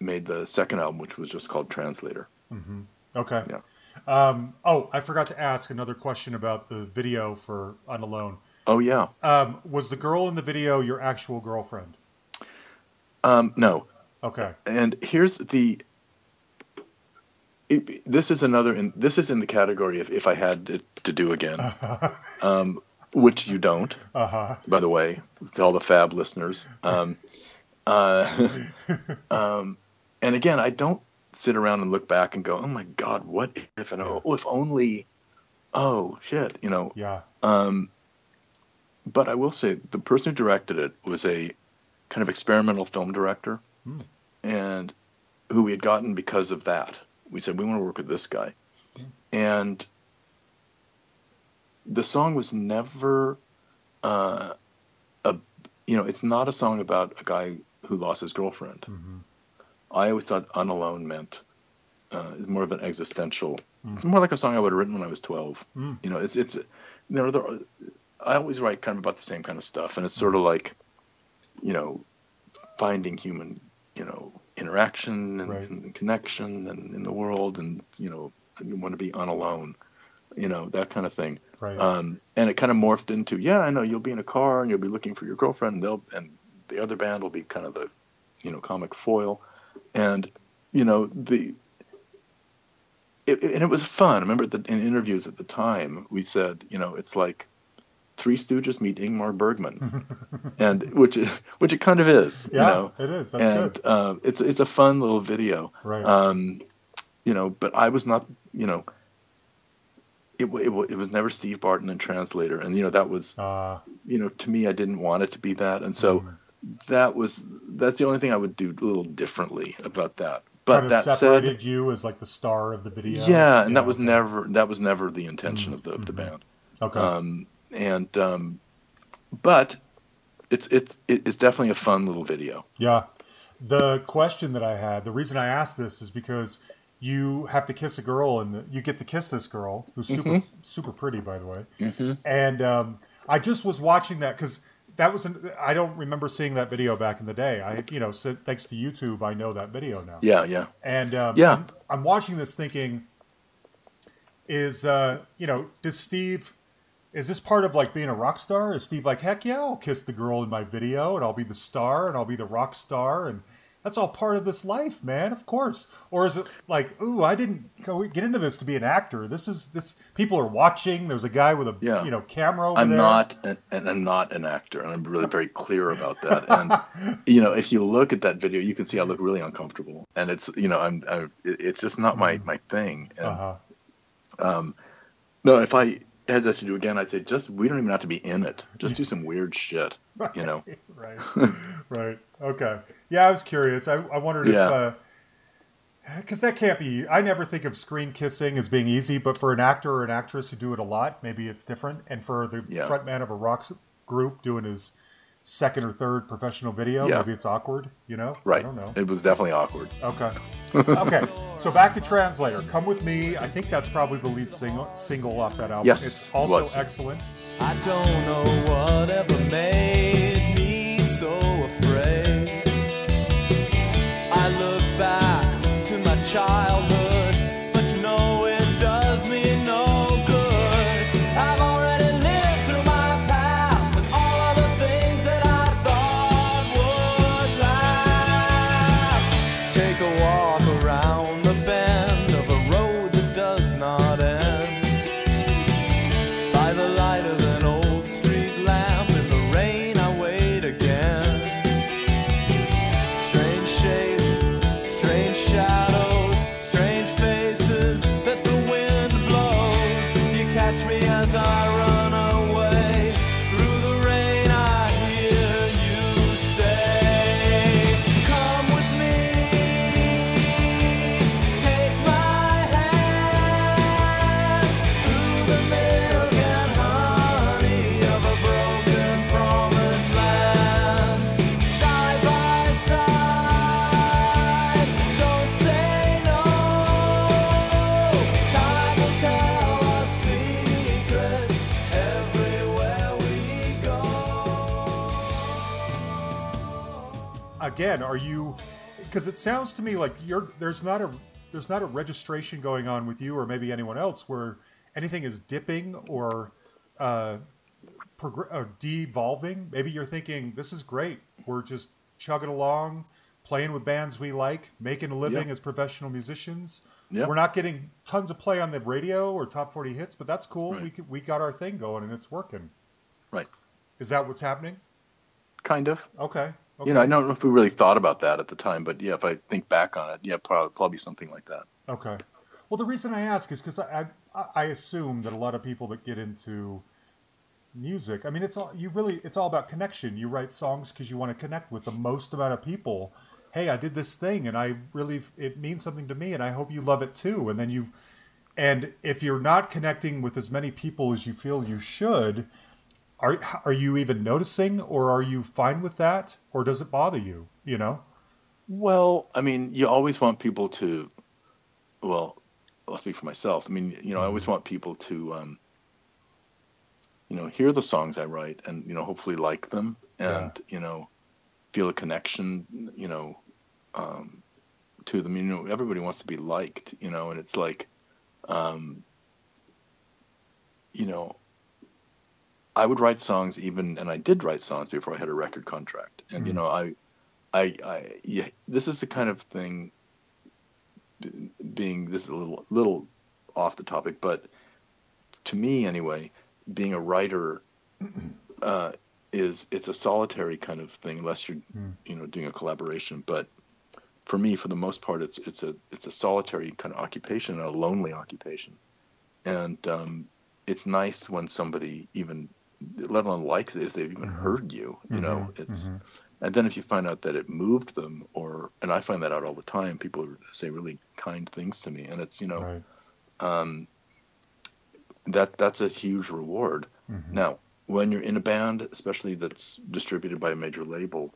made the second album, which was just called Translator. hmm Okay. Yeah. Um, oh, I forgot to ask another question about the video for Unalone. Oh yeah. Um, was the girl in the video your actual girlfriend? Um, no, Okay. and here's the it, this is another in this is in the category of if i had it to do again <laughs> um, which you don't Uh huh. by the way to all the fab listeners um, <laughs> uh, <laughs> um, and again i don't sit around and look back and go oh my god what if and oh if only oh shit you know Yeah. um, but I will say the person who directed it was a kind of experimental film director, Hmm. and who we had gotten because of that. We said we want to work with this guy, Hmm. and the song was never uh, a you know it's not a song about a guy who lost his girlfriend. hmm I always thought unalone meant uh, is more of an existential. Mm. It's more like a song I would have written when I was twelve. Mm. You know, it's it's you know there, I always write kind of about the same kind of stuff, and it's sort of like you know finding human you know interaction and, Right. and connection and in the world, and you know you want to be on unalone. You know that kind of thing, Right. um, and it kind of morphed into yeah, I know you'll be in a car and you'll be looking for your girlfriend, and they'll and the other band will be kind of the you know comic foil, and you know the it, and it was fun. I remember that in interviews at the time we said you know it's like Three Stooges meet Ingmar Bergman, <laughs> and which it- which it kind of is, yeah, you know. it is. That's and good. uh, it's it's a fun little video. Right. Um, you know, but I was not, you know, it, it, it was never Steve Barton and translator. And, you know, that was, Uh, you know, to me, I didn't want it to be that. And so Mm-hmm. that was, that's the only thing I would do a little differently about that. But kind of that separated said, you as like the star of the video. yeah, and that was okay. Mm-hmm. never, that was never the intention of the, of the band. okay. Um, and, um, but it's, it's, it's definitely a fun little video. Yeah. The question that I had, the reason I asked this is because you have to kiss a girl and you get to kiss this girl who's super Mm-hmm. super pretty by the way. And um, I just was watching that cuz that was an, I don't remember seeing that video back in the day. I you know, so thanks to YouTube I know that video now. Yeah. Yeah. And um, Yeah. I'm, I'm watching this thinking, is uh, you know, does Steve, is this part of like being a rock star? Is Steve like, heck yeah, I'll kiss the girl in my video and I'll be the star and I'll be the rock star and that's all part of this life, man. Of course. Or is it like, ooh, I didn't get into this to be an actor. This is this. People are watching. There's a guy with a Yeah. you know camera over I'm there. not, an, and I'm not an actor, and I'm really very clear about that. And <laughs> you know, if you look at that video, you can see I look really uncomfortable, and it's you know, I'm, I'm it's just not my my thing. And, Uh-huh. Um, no, if I had that to do again, I'd say just we don't even have to be in it. Just do some weird shit, <laughs> right, you know. right. right. Okay. Yeah, I was curious. I, I wondered Yeah. Uh, if, because that can't be. I never think of screen kissing as being easy, but for an actor or an actress who do it a lot, maybe it's different. And for the Yeah. frontman of a rock group doing his second or third professional video, Yeah. maybe it's awkward. You know? Right. I don't know. It was definitely awkward. Okay. okay. <laughs> So back to Translator. Come with me. I think that's probably the lead single single off that album. Yes, It's it also was. excellent. I don't know whatever made again are you because it sounds to me like you're there's not a there's not a registration going on with you or maybe anyone else where anything is dipping or uh, progr- or devolving maybe you're thinking this is great we're just chugging along playing with bands we like making a living Yeah. as professional musicians Yeah. we're not getting tons of play on the radio or top 40 hits but that's cool we, Right. could, we got our thing going and it's working Right. is that what's happening Kind of. okay, okay. You know, I don't know if we really thought about that at the time, but yeah, if I think back on it, yeah, probably, probably something like that. Okay. Well, the reason I ask is because I, I I assume that a lot of people that get into music, I mean, it's all you really it's all about connection. You write songs because you want to connect with the most amount of people. Hey, I did this thing, and I really it means something to me, and I hope you love it too. And then you, and if you're not connecting with as many people as you feel you should, are are you even noticing, or are you fine with that, or does it bother you? You know. Well, I mean, you always want people to, well, I'll speak for myself. I mean, you know, I always want people to, um, you know, hear the songs I write and, you know, hopefully like them and, you know, feel a connection, you know, um, to them. You know, everybody wants to be liked, you know, and it's like, um, you know, I would write songs even, and I did write songs before I had a record contract. And, you know, I, I, I, yeah, this is the kind of thing. Being this is a little little off the topic, but to me anyway, being a writer <clears throat> uh, is it's a solitary kind of thing, unless you're you know doing a collaboration. But for me, for the most part, it's it's a it's a solitary kind of occupation, a lonely occupation, and um, it's nice when somebody even, let alone likes it, if they've even heard you. You know, it's, and then if you find out that it moved them, or and I find that out all the time. People say really kind things to me, and it's you know Right. um, that that's a huge reward. Now, when you're in a band, especially that's distributed by a major label,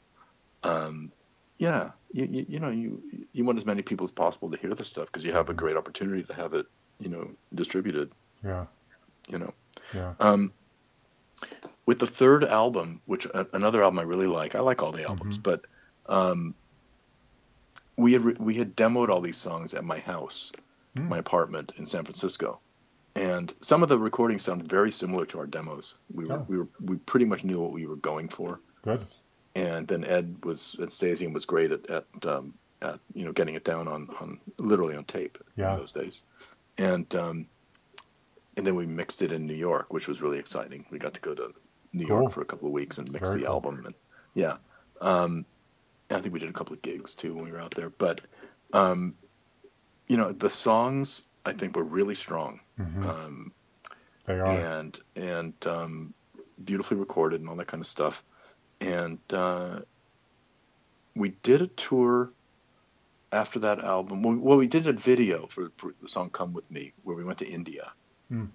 um, yeah, you, you you know you you want as many people as possible to hear the stuff because you have a great opportunity to have it you know distributed. Yeah. You know, Yeah. um, with the third album, which a, another album I really like. I like all the albums, but um, we had re- we had demoed all these songs at my house, my apartment in San Francisco, and some of the recordings sounded very similar to our demos. We were Oh. we were we pretty much knew what we were going for, Good. and then Ed was at Stasium was great at at, um, at you know getting it down on on literally on tape Yeah. in those days, and um, and then we mixed it in New York, which was really exciting. We got to go to New Cool. York for a couple of weeks and mix Very the cool. album, and yeah, um, and I think we did a couple of gigs too when we were out there. But um, you know, the songs I think were really strong. Mhm. Um, They are. and and um, beautifully recorded and all that kind of stuff. And uh, we did a tour after that album. Well, well, we did a video for, for the song "Come with Me," where we went to India. Hmm.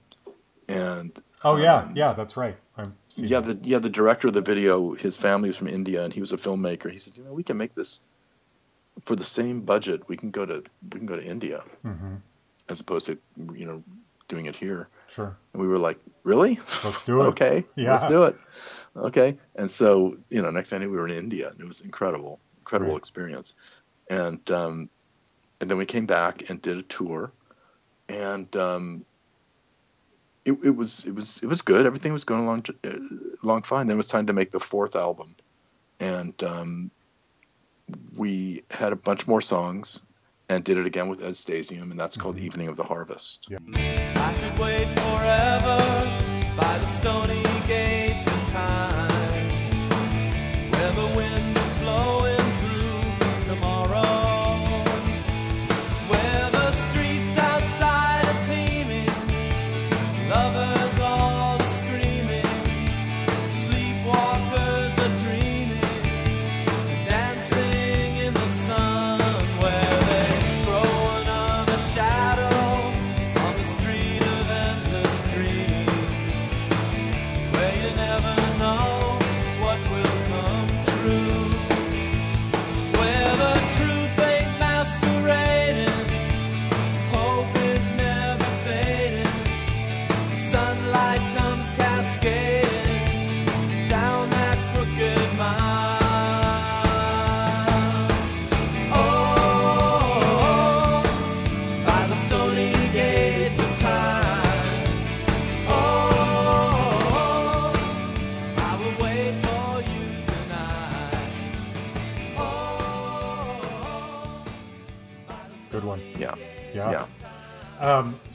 And Oh yeah, um, yeah, that's right. Yeah, that. the yeah the director of the video, his family was from India, and he was a filmmaker. He said, you know, we can make this for the same budget. We can go to we can go to India Mhm. as opposed to you know doing it here. Sure. And we were like, really? Let's do <laughs> it. okay, Yeah. let's do it. Okay. And so, you know, next thing we were in India, and it was incredible, incredible Right. experience. And um, and then we came back and did a tour, and um, it, it was it was it was good. Everything was going along uh, along fine. Then it was time to make the fourth album, and um, we had a bunch more songs. And did it again with Ed Stasium, and that's called Evening of the Harvest. Yeah.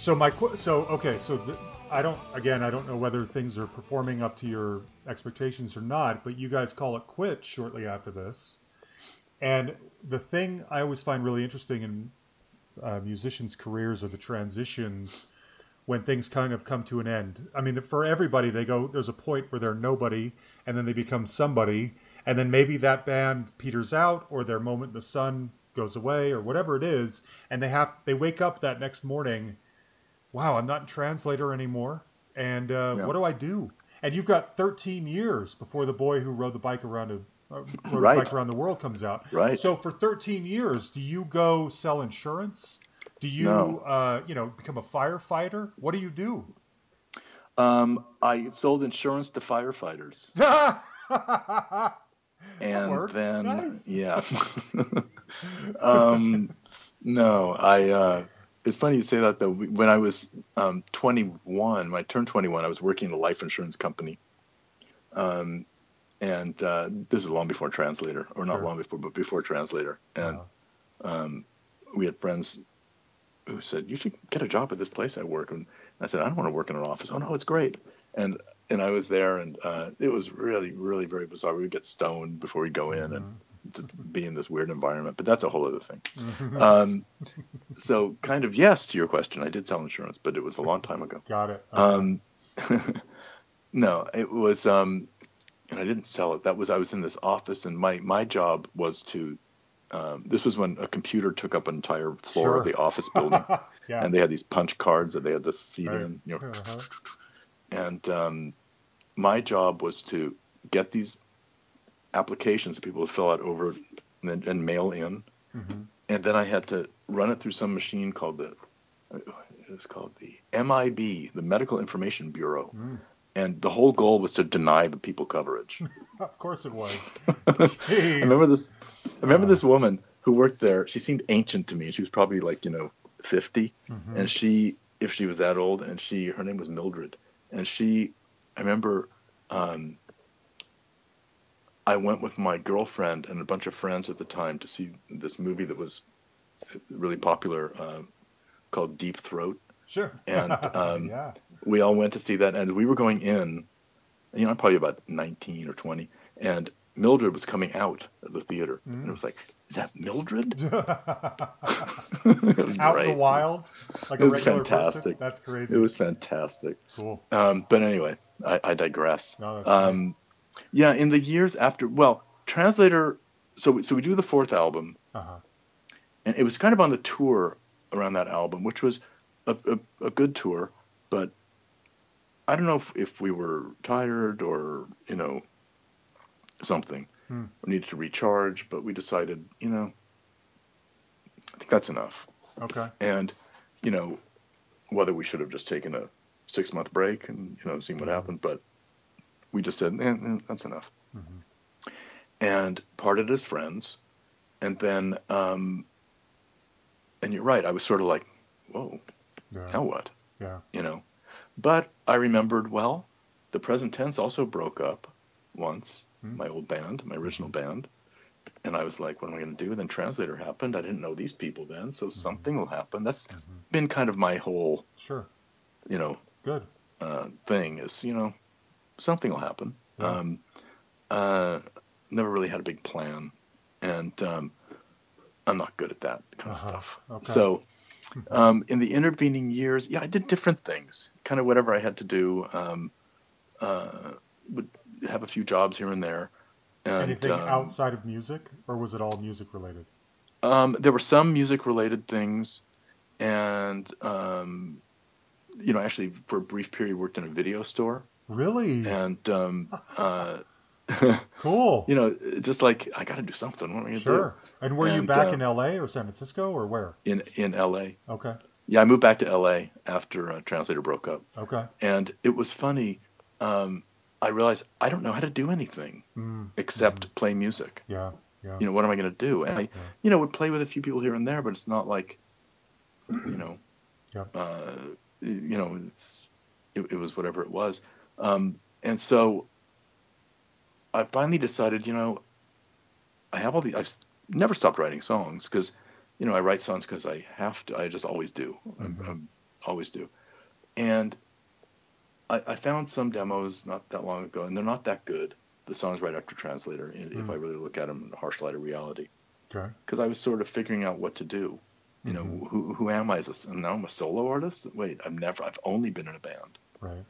So my so okay so the, I don't again I don't know whether things are performing up to your expectations or not, but you guys call it quits shortly after this. And the thing I always find really interesting in uh, musicians' careers are the transitions when things kind of come to an end. I mean, for everybody, they go there's a point where they're nobody, and then they become somebody, and then maybe that band peters out, or their moment in the sun goes away, or whatever it is, and they have they wake up that next morning. Wow, I'm not in translator anymore, and uh, Yeah. what do I do? And you've got 13 years before the boy who rode the bike around a uh, rode Right. his bike around the world comes out. Right. So for 13 years, do you go sell insurance? Do you, No. uh, you know, become a firefighter? What do you do? Um, I sold insurance to firefighters. <laughs> and works. then Nice. yeah <laughs> um no i uh it's funny you say that though. When i was um 21 when i turned 21 i was working in a life insurance company. Um and uh this is long before translator or not Sure. long before but before translator. And um we had friends who said you should get a job at this place i work and i said i don't want to work in an office. Oh no it's great. And and i was there and uh it was really really very bizarre. We would get stoned before we go in and just be in this weird environment. But that's a whole other thing. <laughs> Um, so kind of yes to your question. I did sell insurance, but it was a long time ago. Got it. Okay. Um, <laughs> no, it was, um, and I didn't sell it. That was I was in this office, and my my job was to. Um, this was when a computer took up an entire floor of the office building, <laughs> yeah. and they had these punch cards that they had to feed Right. in. You know, Uh-huh. and um, my job was to get these applications that people would fill out over and, and mail in, Mhm. and then I had to run it through some machine called the it was called the MIB, the Medical Information Bureau, Mm. and the whole goal was to deny the people coverage. <laughs> Of course it was. <laughs> I remember this. I remember Uh. this woman who worked there. She seemed ancient to me. She was probably like you know 50 Mhm. and she if she was that old and she her name was mildred and she i remember um, i went with my girlfriend and a bunch of friends at the time to see this movie that was really popular uh, called deep throat Sure. <laughs> and, um, yeah. we all went to see that and we were going in you know i'm probably about 19 or 20 and mildred was coming out of the theater and it was like is that mildred <laughs> <laughs> Out in the wild, like It a was regular person. fantastic. That's crazy. it was fantastic cool. Um, but anyway, I, I digress. No, that's um, nice. Yeah, in the years after, well, Translator. So we, so we do the fourth album, Uh-huh. and it was kind of on the tour around that album, which was a, a, a good tour, but I don't know if, if we were tired or you know something. Hmm. We needed to recharge, but we decided, you know, I think that's enough Okay. and you know whether we should have just taken a six month break and you know seen what happened but we just said eh, eh, that's enough Mhm. and parted as friends and then um and you're right i was sort of like whoa Yeah. now what Yeah. you know but i remembered well the present tense also broke up once Hmm. my old band my original band and i was like what am i going to do then translator happened i didn't know these people then so something will happen that's been kind of my whole Sure. you know Good. uh, thing is you know something will happen Yeah. um, uh, never really had a big plan and um, i'm not good at that kind of Uh-huh. stuff Okay. so um, in the intervening years yeah i did different things kind of whatever i had to do um, uh, would have a few jobs here and there and, Anything um, outside of music, or was it all music related? um, there were some music related things, and um, you know, actually, for a brief period, worked in a video store, Really? and um, uh, <laughs> cool. you know, just like I got to do something. What am I gonna Sure. And were you back uh, in L.A. or San Francisco or where? in in L.A.? Okay. Yeah, I moved back to L.A. after uh, Translator broke up, Okay. and it was funny. Um, I realized I don't know how to do anything Mm, except play music. yeah. Yeah. You know, what am I going to do? And I, Yeah. you know, would play with a few people here and there, but it's not like, you know, <clears throat> Yep. uh, you know, it's it, it was whatever it was, um, and so I finally decided, you know, I have all the I've never stopped writing songs because, you know, I write songs because I have to. I just always do. I, I always do, and I, I found some demos not that long ago, and they're not that good. The songs right after Translator, i- if I really look at them in a harsh light of reality Okay. because I was sort of figuring out what to do. You know, Mhm. who who am I as a now I'm a solo artist? Wait, I've never I've only been in a band. Right.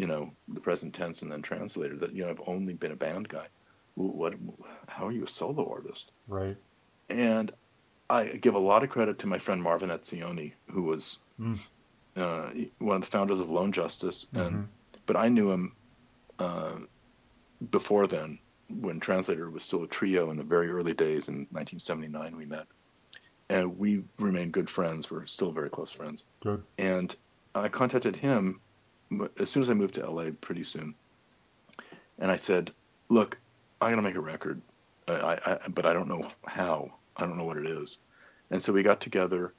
You know, the present tense and then translator. That you know, I've only been a band guy. What? How are you a solo artist? Right. And I give a lot of credit to my friend Marvin Etzioni, who was Mm. uh, one of the founders of Lone Justice, and Mhm. but I knew him uh, before then when Translator was still a trio in the very early days in 1979 we met and we remained good friends we're still very close friends Good. and I contacted him as soon as I moved to LA pretty soon and I said look I'm gonna make a record I, I, but I don't know how I don't know what it is and so we got together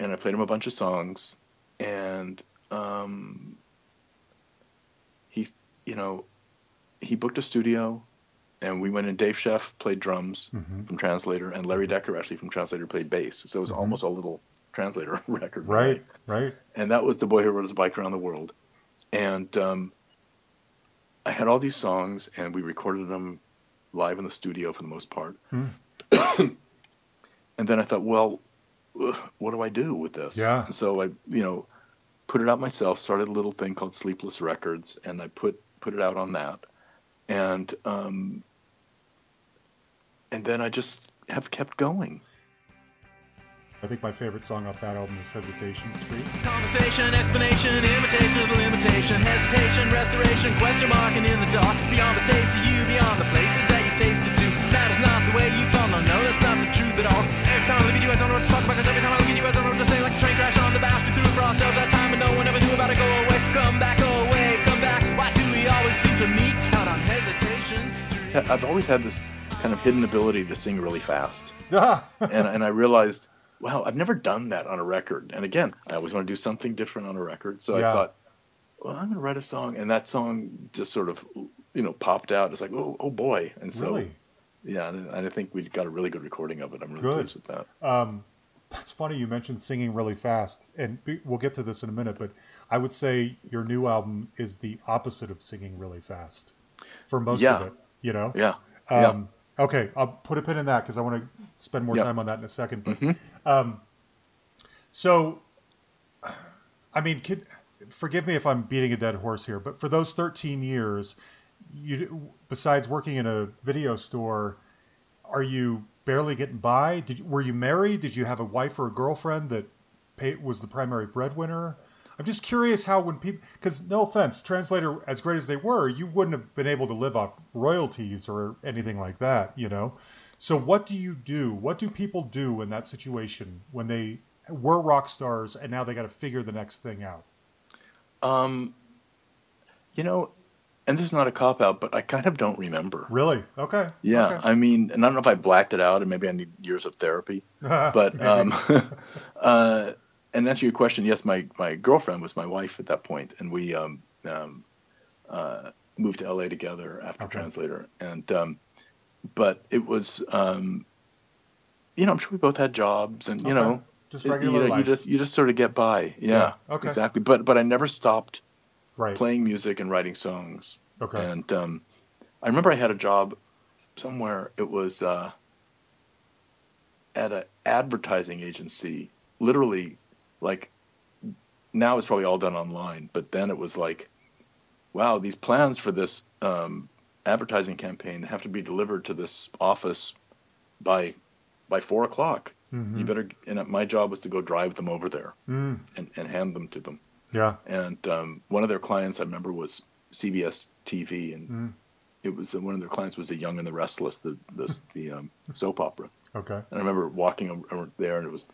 and I played him a bunch of songs and um, he you know he booked a studio and we went in dave Scheff played drums Mhm. from translator and larry Dekker actually from translator played bass so it was Mhm. almost a little translator <laughs> record Right. Right. and that was the boy who rode his bike around the world and um, i had all these songs and we recorded them live in the studio for the most part Mm. <coughs> and then I thought, well, what do I do with this? Yeah. And so I, you know, put it out myself. Started a little thing called Sleepless Records, and I put put it out on that, and um, and then I just have kept going. I think my favorite song off that album is Hesitation Street. Conversation, explanation, imitation of limitation, hesitation, restoration, question mark, and in the dark. Beyond the taste of you, beyond the places that you tasted to. That is not the way you felt, no, no, that's not the truth at all. Every time I look at you, I don't know what to talk about, cause every time I look at you, I don't know what to say. Like a train crash on the bastard through for ourselves that time, and no one ever knew about it. Go away, come back, go away, come back. Why do we always seem to meet out on Hesitation Street? I've always had this kind of hidden ability to sing really fast. <laughs> And and I realized, wow, I've never done that on a record. And again, I always want to do something different on a record. So Yeah. I thought, well, I'm going to write a song, and that song just sort of, you know, popped out. It's like, oh, oh boy, and so really? yeah, and, I think we got a really good recording of it. I'm really Good. pleased with that. Um, That's funny you mentioned singing really fast, and we'll get to this in a minute. But I would say your new album is the opposite of singing really fast for most Yeah. of it. You know, Yeah, yeah. Um, Okay, I'll put a pin in that because I want to spend more Yep. time on that in a second. But, Mm-hmm. um, so, I mean, forgive me if I'm beating a dead horse here, but for those 13 years, you besides working in a video store, are you barely getting by? Did you, were you married? Did you have a wife or a girlfriend that pay, was the primary breadwinner? I'm just curious how when people, because no offense, translator as great as they were, you wouldn't have been able to live off royalties or anything like that, you know. So what do you do? What do people do in that situation when they were rock stars and now they got to figure the next thing out? Um, you know, and this is not a cop out, but I kind of don't remember. Really? Okay. Yeah, Okay. I mean, and I don't know if I blacked it out, and maybe I need years of therapy. <laughs> But um, <laughs> uh, and answer your question, yes, my my girlfriend was my wife at that point, and we um, um, uh, moved to LA together after Okay. Translator, and um, but it was, um, you know, I'm sure we both had jobs, and you Okay. know, Just you regular know, you life. just you just sort of get by. Yeah, Yeah, okay. exactly. But but I never stopped right. playing music and writing songs. Okay. And um, I remember I had a job somewhere. It was uh, at an advertising agency. Literally, like now it's probably all done online, but then it was like, wow, these plans for this um, advertising campaign have to be delivered to this office by by four o'clock. Mhm. You better. And my job was to go drive them over there Mm, and, and hand them to them yeah. and um, one of their clients I remember was CBS TV, and Mm. it was one of their clients was The Young and the Restless, the the, <laughs> the um, soap opera. Okay. And I remember walking ar- there, and it was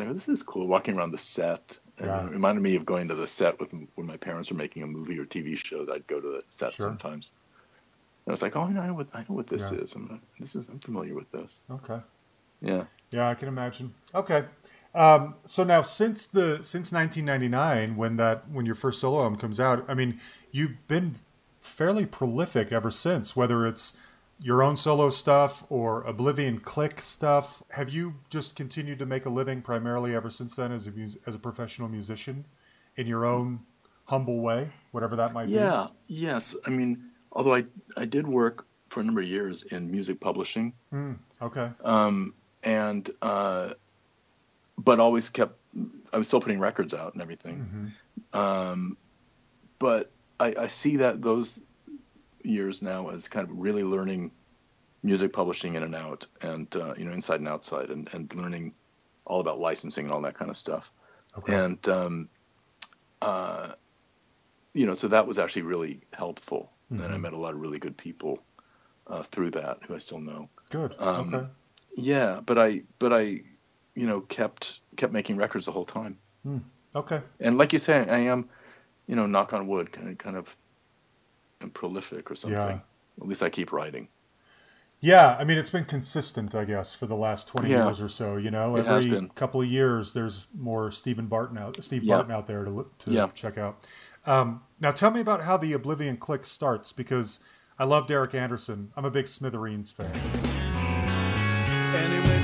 like, oh, this is cool. Walking around the set, and Yeah. it reminded me of going to the set with when my parents were making a movie or TV show. I'd go to the set Sure. sometimes. And I was like, oh, I know what I know what this Yeah. is. I'm this is I'm familiar with this. Okay. Yeah. Yeah, I can imagine. Okay. Um, so now since the since 1999 when that when your first solo album comes out, I mean, you've been fairly prolific ever since whether it's your own solo stuff or Oblivion Click stuff. Have you just continued to make a living primarily ever since then as a as a professional musician in your own humble way, whatever that might be? Yeah. Yes. I mean, although I I did work for a number of years in music publishing. Mm, okay. um, and uh, but always kept I was still putting records out and everything. Um, but I, I see that those years now as kind of really learning music publishing in and out, and uh, you know inside and outside, and, and learning all about licensing and all that kind of stuff. Okay. And um, uh, you know, so that was actually really helpful, and I met a lot of really good people uh, through that who I still know. Good. um, okay. Yeah, but I but I you know kept kept making records the whole time. Okay. And like you say, I am, you know, knock on wood, kind of kind of am prolific or something. Yeah. At least I keep writing. Yeah, I mean it's been consistent, I guess, for the last twenty Yeah. years or so. You know, It every couple of years, there's more Stephen Barton out, Steve Yeah. Barton out there to look- to Yeah. check out. Um, now, tell me about how the Oblivion Click starts because I love Derek Anderson. I'm a big Smithereens fan. Anyway,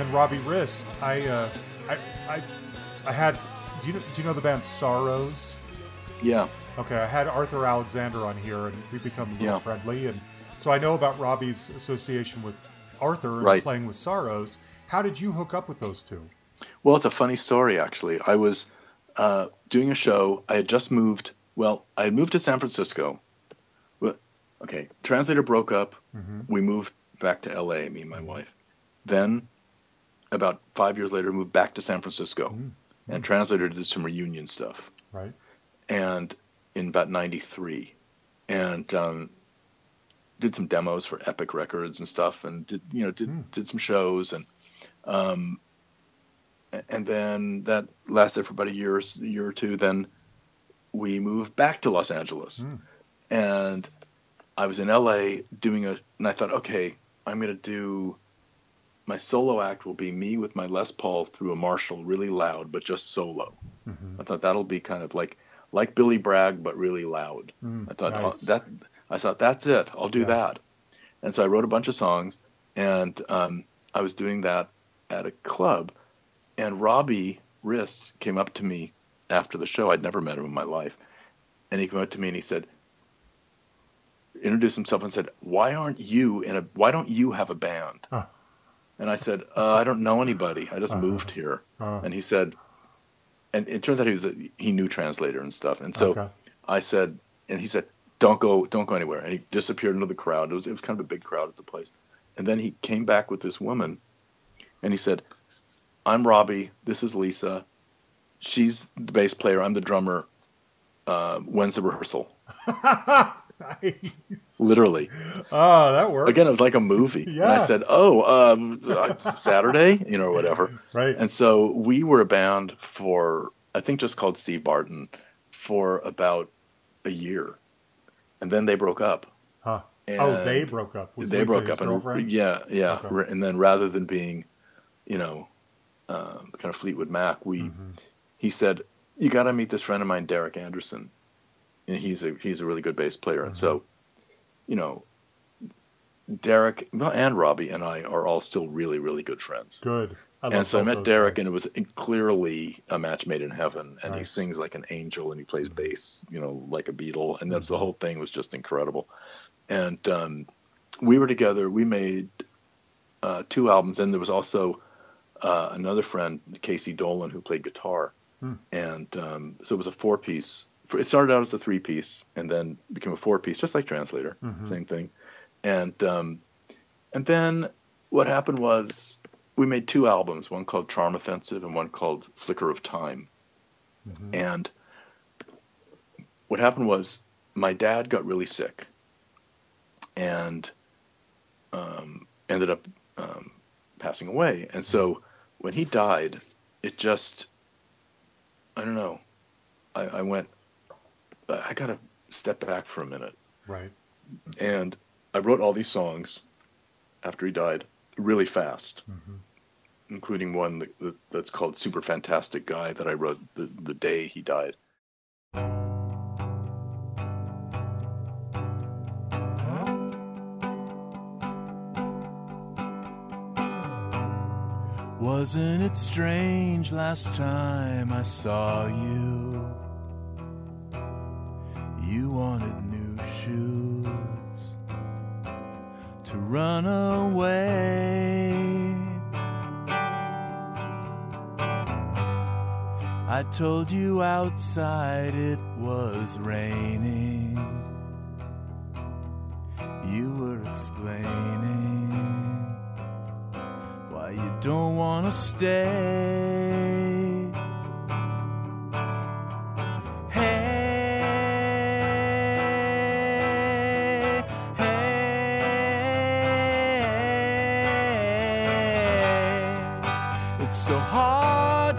then Robbie Rist. I, uh, I, I, I had. Do you know, do you know the band Sorrows? Yeah. Okay, I had Arthur Alexander on here, and we become Yeah. friendly, and so I know about Robbie's association with Arthur and Right. playing with Sorrows. How did you hook up with those two? Well, it's a funny story, actually. I was uh, doing a show. I had just moved. Well, I had moved to San Francisco. Okay, Translator broke up. We moved back to LA, me and my wife. Then, about five years later, moved back to San Francisco. And Translator did some reunion stuff. Right. and in about 93 and um, did some demos for epic records and stuff and did you know did, did some shows and um, and then that lasted for about a year year or two then we moved back to los angeles and i was in la doing a and i thought okay i'm going to do my solo act will be me with my les paul through a marshall really loud but just solo mm-hmm. I thought that'll be kind of like like Billy Bragg, but really loud. Mm, I thought oh, that I thought that's it. I'll do Yeah. that. And so I wrote a bunch of songs, and um, I was doing that at a club, and Robbie Rist came up to me after the show. I'd never met him in my life, and he came up to me and he said, introduced himself and said, "Why aren't you in a? Why don't you have a band?" Huh. And I said, uh, "I don't know anybody. I just moved here." Uh, And he said, and it turns out he was a, he knew translator and stuff. And so Okay. I said, and he said, "Don't go, don't go anywhere." And he disappeared into the crowd. It was it was kind of a big crowd at the place. And then he came back with this woman, and he said, "I'm Robbie. This is Lisa. She's the bass player. I'm the drummer. Uh, when's the rehearsal?" <laughs> nice. Literally. Oh, that works. Again, it was like a movie. And I said, "Oh, um, Saturday, you know, or whatever." <laughs> right. And so we were a band for, I think, just called Steve Barton for about a year, and then they broke up. huh. And Oh, they broke up. Was they Lisa broke up, and yeah, yeah. Okay. And then rather than being, you know, uh, kind of Fleetwood Mac, we Mm-hmm. he said, "You got to meet this friend of mine, Derek Anderson, and he's a he's a really good bass player." And so, Mm-hmm. you know, Derek and Robbie and I are all still really really good friends. Good. I and so I met Derek, guys. and it was clearly a match made in heaven. And he sings like an angel, and he plays bass, you know, like a Beatle. And that's the whole thing was just incredible. And um, we were together. We made uh, two albums, and there was also uh, another friend, Casey Dolan, who played guitar. And um, so it was a four piece. It started out as a three piece, and then became a four piece, just like Translator, same thing. And um, and then what happened was we made two albums, one called Charm Offensive and one called Flicker of Time. And what happened was my dad got really sick and um, ended up um, passing away. And so when he died, it just, I don't know, I, I went, I got to step back for a minute right. and I wrote all these songs after he died really fast, mm-hmm. including one that, that, that's called "Super Fantastic Guy" that I wrote the, the day he died. Wasn't it strange last time I saw you? You wanted new shoes to run away. I told you outside it was raining. You were explaining why you don't want to stay.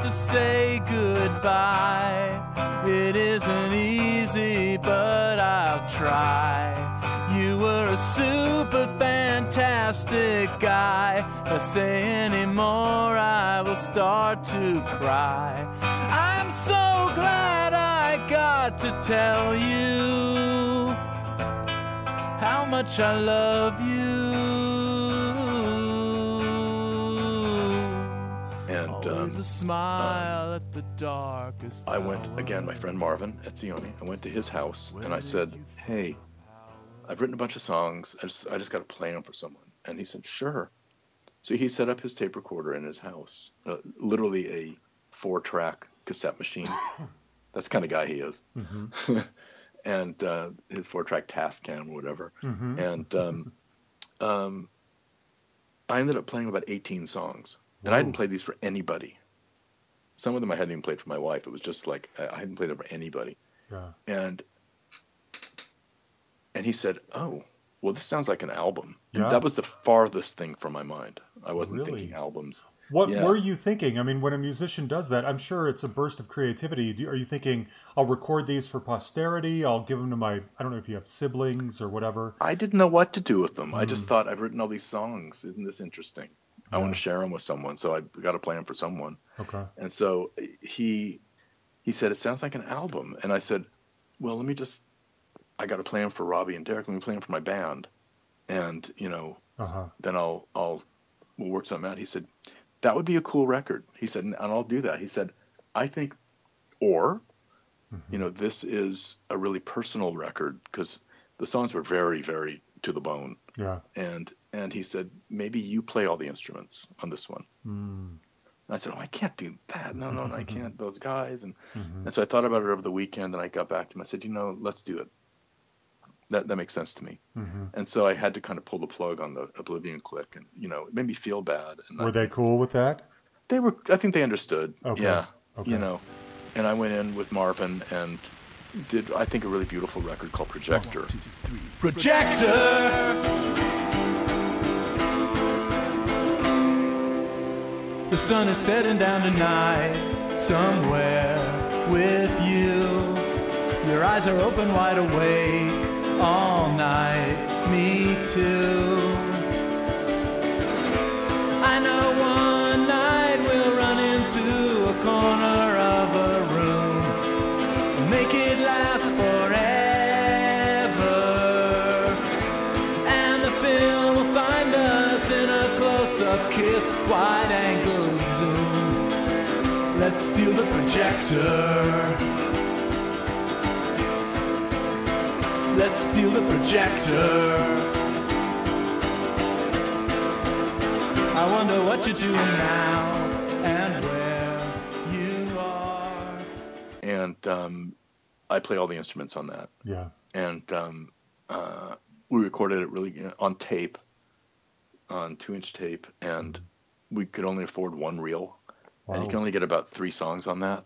To say goodbye. It isn't easy, but I'll try. You were a super fantastic guy. If I say any more, I will start to cry. I'm so glad I got to tell you how much I love you. A smile at the darkest. I went again. My friend Marvin Etzioni. I went to his house and I said, "Hey, I've written a bunch of songs. I just I just got to play them for someone." And he said, "Sure." So he set up his tape recorder in his house, uh, literally a four-track cassette machine. <laughs> That's the kind of guy he is. <laughs> and uh, his four-track Tascam or whatever. And um, um, I ended up playing about 18 songs, and I hadn't played these for anybody. Some of them I hadn't even played for my wife. It was just like I I hadn't played them for anybody. Yeah. And and he said, "Oh, well, this sounds like an album." And Yeah. that was the farthest thing from my mind. I wasn't Really? thinking albums. What Yeah. were you thinking? I mean, when a musician does that, I'm sure it's a burst of creativity. Do, are you thinking, I'll record these for posterity? I'll give them to my, I don't know if you have siblings or whatever. I didn't know what to do with them. I Mm. just thought I've written all these songs. Isn't this interesting? I want to share them with someone, so I got to play them for someone. Okay. And so he he said it sounds like an album, and I said, well, let me just I got to play them for Robbie and Derek. Let me play them for my band, and you know Uh huh. then I'll I'll we'll work something out. He said that would be a cool record. He said, and I'll do that. He said, I think, or you know, this is a really personal record because the songs were very very to the bone, Yeah. and and he said maybe you play all the instruments on this one. Mm. And I said, "Oh, I can't do that. No, no, no I <laughs> can't. Those guys." And Mhm. and so I thought about it over the weekend, and I got back to him. I said, "You know, let's do it. That that makes sense to me." Mhm. And so I had to kind of pull the plug on the Oblivion Click, and you know, it made me feel bad. And I Were they cool with that? They were. I think they understood. Okay. Yeah. Okay. You know, and I went in with Marvin and did I think a really beautiful record called Projector. Projector. The sun is setting down tonight, somewhere with you. Your eyes are open wide awake all night, me too. Projector. Let's steal the projector. I wonder what you're doing now and where you are. And um, I play all the instruments on that. Yeah. and um, uh, we recorded it really you know, on tape, on two-inch tape, and we could only afford one reel, and you can only get about three songs on that,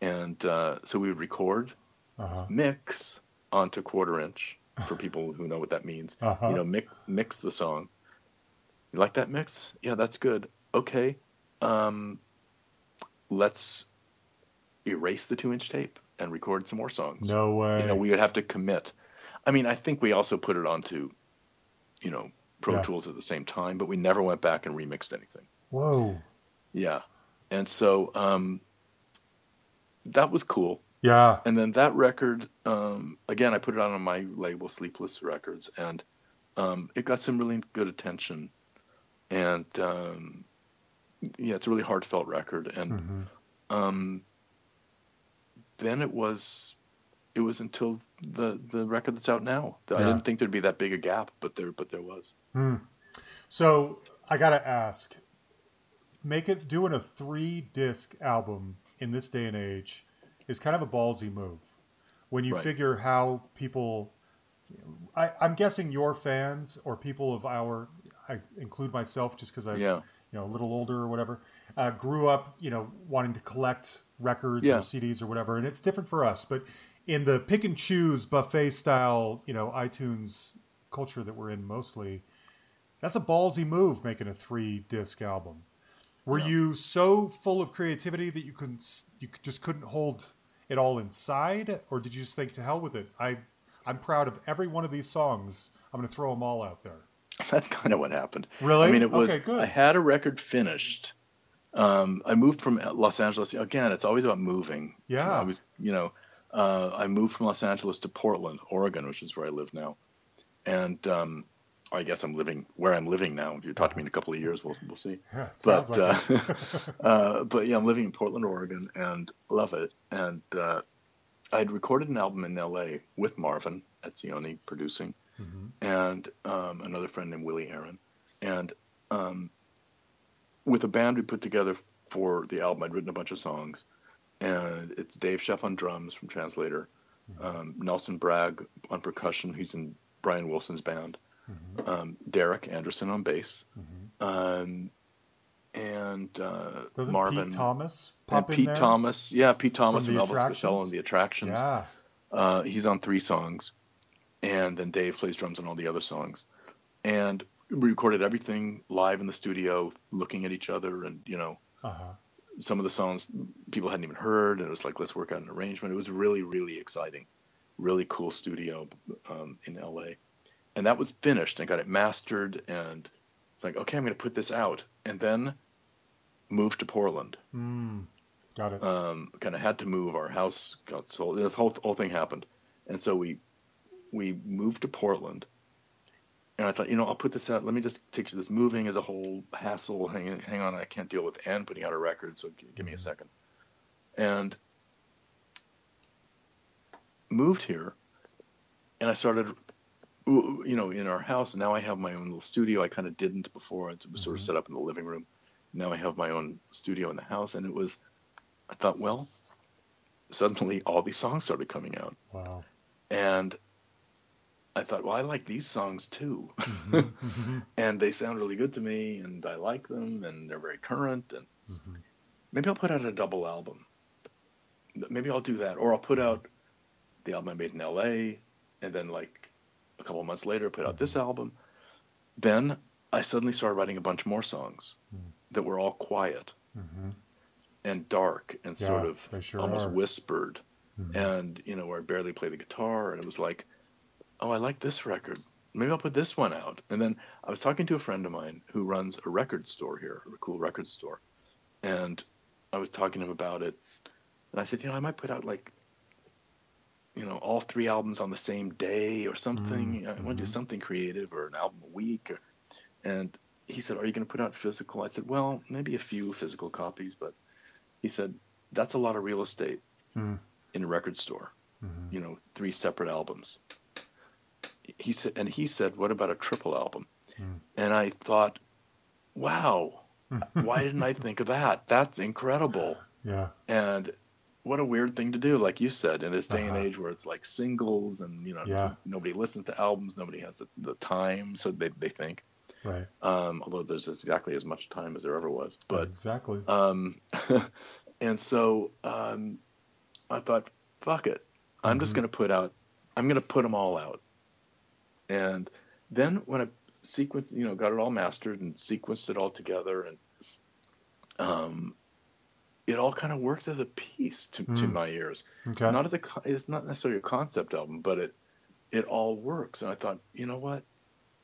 and uh, so we would record, Uh-huh. mix onto quarter-inch for <laughs> people who know what that means. Uh-huh. You know, mix mix the song. You like that mix? Yeah, that's good. Okay, um, let's erase the two-inch tape and record some more songs No way. you know, we would have to commit. I mean, I think we also put it onto, you know, Pro Yeah. Tools at the same time, but we never went back and remixed anything. Whoa. Yeah. And so um, that was cool. Yeah. And then that record, um, again, I put it out on my label, Sleepless Records, and um, it got some really good attention. And um, yeah, it's a really heartfelt record. And Mhm. um, then it was it was until the the record that's out now. I Yeah. didn't think there'd be that big a gap, but there but there was. So I gotta ask, make it doing a three disc album in this day and age is kind of a ballsy move. When you Right. figure how people, I, I'm guessing your fans or people of our, I include myself just because I, Yeah. you know, a little older or whatever, uh, grew up, you know, wanting to collect records Yeah. or CDs or whatever, and it's different for us. But in the pick and choose buffet style, you know, iTunes culture that we're in mostly, that's a ballsy move making a three disc album. Were you so full of creativity that you couldn't you just couldn't hold it all inside, or did you just think to hell with it? I I'm proud of every one of these songs. I'm going to throw them all out there. <laughs> That's kind of what happened. Really? I mean, it was. Okay, good. I had a record finished. Um, I moved from Los Angeles. Again, it's always about moving. Yeah. I was, you know, uh, I moved from Los Angeles to Portland, Oregon, which is where I live now, and um, I guess I'm living where I'm living now. If you talk to me in a couple of years, we'll we'll see. Yeah, But like uh, <laughs> uh, but yeah, I'm living in Portland, Oregon, and love it. And uh, I'd recorded an album in L.A. with Marvin Etzioni producing, Mhm. and um, another friend named Willie Aron, and um, with a band we put together for the album, I'd written a bunch of songs, and it's Dave Scheff on drums from Translator, um, Nelson Bragg on percussion, he's in Brian Wilson's band, Mhm. um, Derek Anderson on bass, Mhm. um, and uh, Marvin Pete Thomas and in Pete there? Thomas, yeah, Pete Thomas From from, Elvis Costello and the Attractions. Yeah. Uh, he's on three songs, and then Dave plays drums on all the other songs. And we recorded everything live in the studio, looking at each other, and you know, Uh-huh. some of the songs people hadn't even heard, and it was like, let's work out an arrangement. It was really, really exciting, really cool studio um, in LA, and that was finished. I got it mastered, and it's like, okay, I'm going to put this out, and then moved to Portland Mm. Got it. um, kind of had to move. Our house got sold. This whole whole thing happened, and so we we moved to Portland. And I thought, you know, I'll put this out. Let me just take this moving as a whole hassle. Hang, hang on, I can't deal with and putting out a record. So g- give me a second. And moved here, and I started, you know, in our house. Now I have my own little studio. I kind of didn't before. It was sort of Mhm. set up in the living room. Now I have my own studio in the house, and it was. I thought, well, suddenly all these songs started coming out, wow. and I thought, well, I like these songs too, Mhm. <laughs> Mhm. and they sound really good to me, and I like them, and they're very current, and Mhm. maybe I'll put out a double album. Maybe I'll do that, or I'll put out the album I made in L.A. and then like couple of months later put out this album. Then I suddenly started writing a bunch more songs Mm. that were all quiet Mhm. and dark and sort of sure almost are. whispered, Mhm. and you know where I barely play the guitar, and it was like, oh, I like this record. Maybe I'll put this one out. And then I was talking to a friend of mine who runs a record store here, a cool record store, and I was talking to him about it, and I said, you know, I might put out like, you know, all three albums on the same day or something. Mm, I want to do something creative or an album a week. Or, and he said, are you going to put out physical? I said, well, maybe a few physical copies, but he said, that's a lot of real estate Mm. in a record store. Mhm. You know, three separate albums. He said, and he said, what about a triple album? Mm. And I thought, wow, <laughs> why didn't I think of that? That's incredible. Yeah. And what a weird thing to do, like you said, in this day and Uh-huh. age where it's like singles and you know Yeah. nobody listens to albums, nobody has the, the time, so they they think. Right. Um, although there's exactly as much time as there ever was, but exactly. um, <laughs> and so um, I thought, fuck it, I'm just Mhm. gonna put out, I'm gonna put them all out, and then when I sequenced, you know, got it all mastered and sequenced it all together, and um, it all kind of worked as a piece to, to Mm. my ears. okay. Not as a, it's not necessarily a concept album, but it, it all works. And I thought, you know what,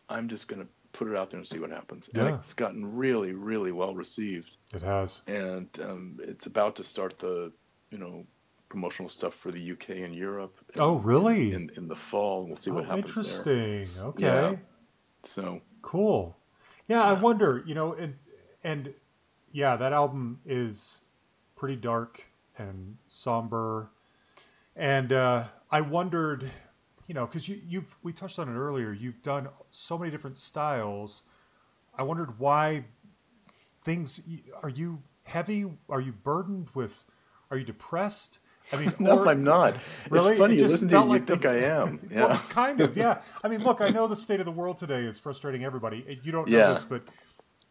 I'm just gonna put it out there and see what happens. Yeah. And it's gotten really, really well received it has. and um, it's about to start the you know promotional stuff for the UK and Europe. Oh, really? In in the fall, we'll see what oh, happens interesting. Okay. Yeah. So Cool. Yeah, I wonder, you know, and and yeah, that album is pretty dark and somber. And uh, I wondered, you know, because you, you've we touched on it earlier. You've done so many different styles. I wondered why things. Are you heavy? Are you burdened with? Are you depressed? I mean, <laughs> no, or- I'm not. Really? It's funny. It just felt you like the- think I am. <laughs> Yeah. Well, kind of, yeah. <laughs> I mean, look, I know the state of the world today is frustrating everybody. You don't know Yeah. this, but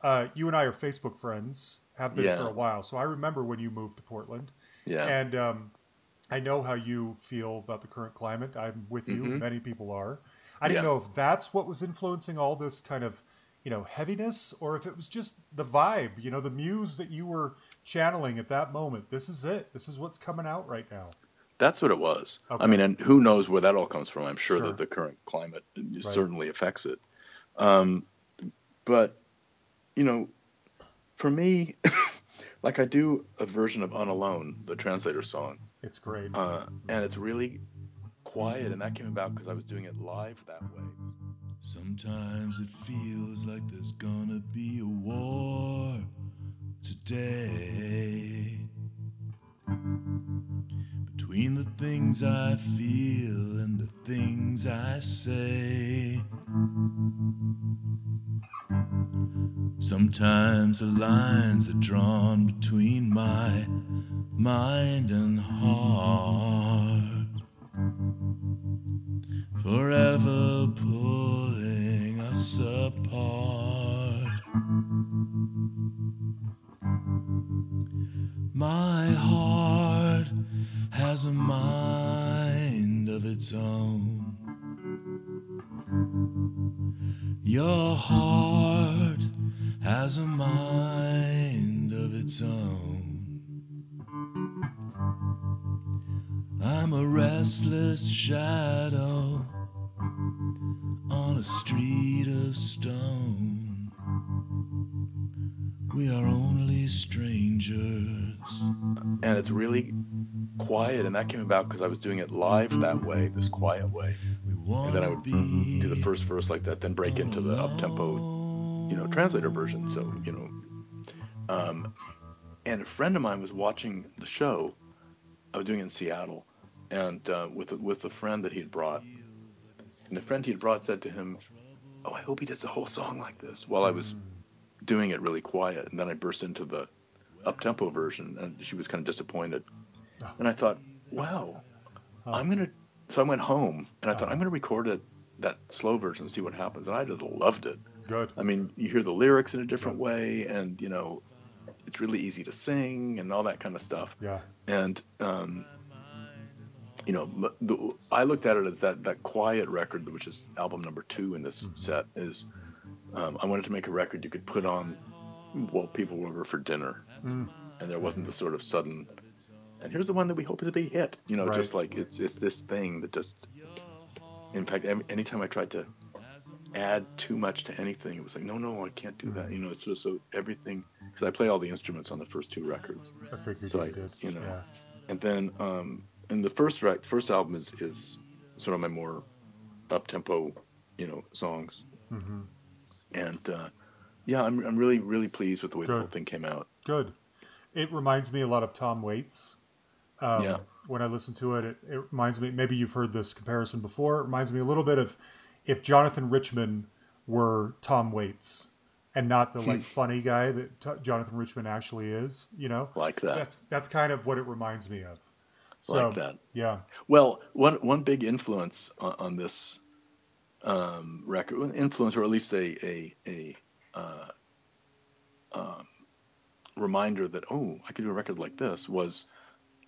uh, you and I are Facebook friends, have been Yeah. for a while. So I remember when you moved to Portland, yeah. and um, I know how you feel about the current climate. I'm with you. Mhm. Many people are. I didn't Yeah. know if that's what was influencing all this kind of, you know, heaviness, or if it was just the vibe. You know, the muse that you were channeling at that moment. This is it. This is what's coming out right now. That's what it was. Okay. I mean, and who knows where that all comes from? I'm sure, Sure. that the current climate certainly affects it. Um, but you know, for me, <coughs> like I do a version of "Unalone," the translator song, It's great. uh, and it's really quiet, and that came about because I was doing it live that way. Sometimes it feels like there's gonna be a war today. Between the things I feel and the things I say. Sometimes the lines are drawn between my mind and heart. Forever pulling us apart. My heart has a mind of its own. Your heart has a mind of its own. I'm a restless shadow on a street of stone. We are only strangers. And it's really quiet and that came about because i was doing it live that way this quiet way. And then i would do the first verse like that then break into the up tempo you know translator version so you know. Um, and a friend of mine was watching the show i was doing it in seattle and uh, with with a friend that he had brought. And the friend he had brought said to him oh i hope he does the whole song like this while i was doing it really quiet and then i burst into the up tempo version and she was kind of disappointed and i thought wow i'm gonna so i went home and i thought i'm gonna record it that slow version and see what happens. And i just loved it. Good. I mean, you hear the lyrics in a different way, and you know, it's really easy to sing and all that kind of stuff. Yeah. And um, you know, the, I looked at it as that that quiet record, which is album number two in this set, is um, I wanted to make a record you could put on while people were over for dinner, and there wasn't the sort of sudden. And here's the one that we hope is a big hit. You know, Right. just like it's it's this thing that just. In fact, anytime I tried to add too much to anything. It was like, no, no, I can't do that. You know, it's just so everything because I play all the instruments on the first two records, I figured So I- did. you know, Yeah. and then um, and the first rec- first album is is sort of my more up tempo, you know, songs. Mhm. And uh, yeah, I'm I'm really really pleased with the way the whole thing came out. Good. It reminds me a lot of Tom Waits. Um, Yeah. When I listen to it, it, it reminds me. Maybe you've heard this comparison before. It reminds me a little bit of if Jonathan Richman were Tom Waits and not the like <laughs> funny guy that T- Jonathan Richman actually is. You know, Like that. That's that's kind of what it reminds me of. So Like that. yeah, Well, one one big influence on, on this um, record, influence or at least a a, a uh, um, reminder that oh, I could do a record like this was,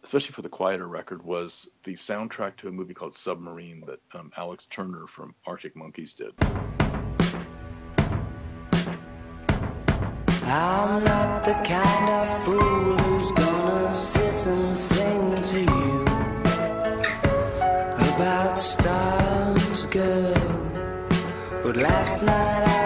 especially for the quieter record, was the soundtrack to a movie called Submarine that um, Alex Turner from Arctic Monkeys did. I'm not the kind of fool who's gonna sit and sing to you about stars, girl. But last night I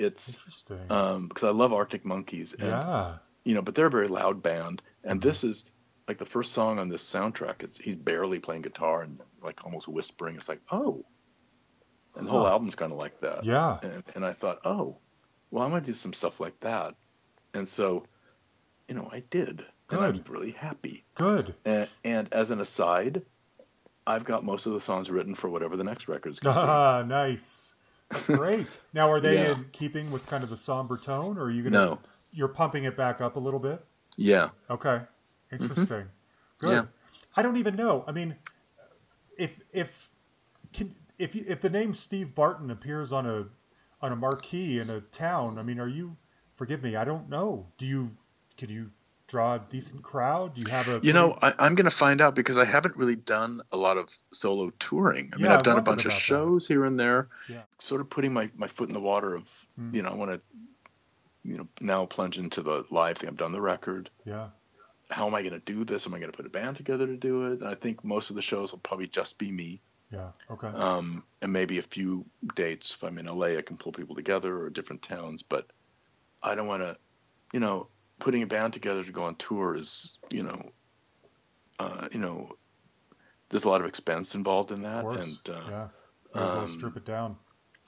it's interesting. um, because I love Arctic Monkeys, and yeah, you know, but they're a very loud band, and this is like the first song on this soundtrack. It's he's barely playing guitar and like almost whispering. It's like oh, and the whole Huh. album's kind of like that. yeah, And, and I thought, oh, well, I'm gonna do some stuff like that, and so, you know, I did. Good. I'm really happy. good. And, and as an aside, I've got most of the songs written for whatever the next record's gonna be. Ah, <laughs> nice. That's great. Now, are they Yeah. in keeping with kind of the somber tone, or are you gonna? No. You're pumping it back up a little bit. Yeah. Okay, interesting. Good. Mm-hmm. Yeah. I don't even know. I mean, if if can if you, if the name Steve Barton appears on a on a marquee in a town, I mean, are you forgive me, I don't know. Do you could you draw a decent crowd? Do you have a You know, I, I'm going to find out because I haven't really done a lot of solo touring. I mean, Yeah, I've done a bunch of about that. shows here and there, Yeah. sort of putting my, my foot in the water of, Mm. you know, I want to, you know, now plunge into the live thing. I've done the record. yeah. How am I going to do this? Am I going to put a band together to do it? And I think most of the shows will probably just be me. Yeah. Okay. Um, and maybe a few dates. If I'm in LA, I can pull people together or different towns. But I don't want to, you know, putting a band together to go on tour is, you know, uh, you know, there's a lot of expense involved in that. of course. And uh, yeah. Might as well um, strip it down.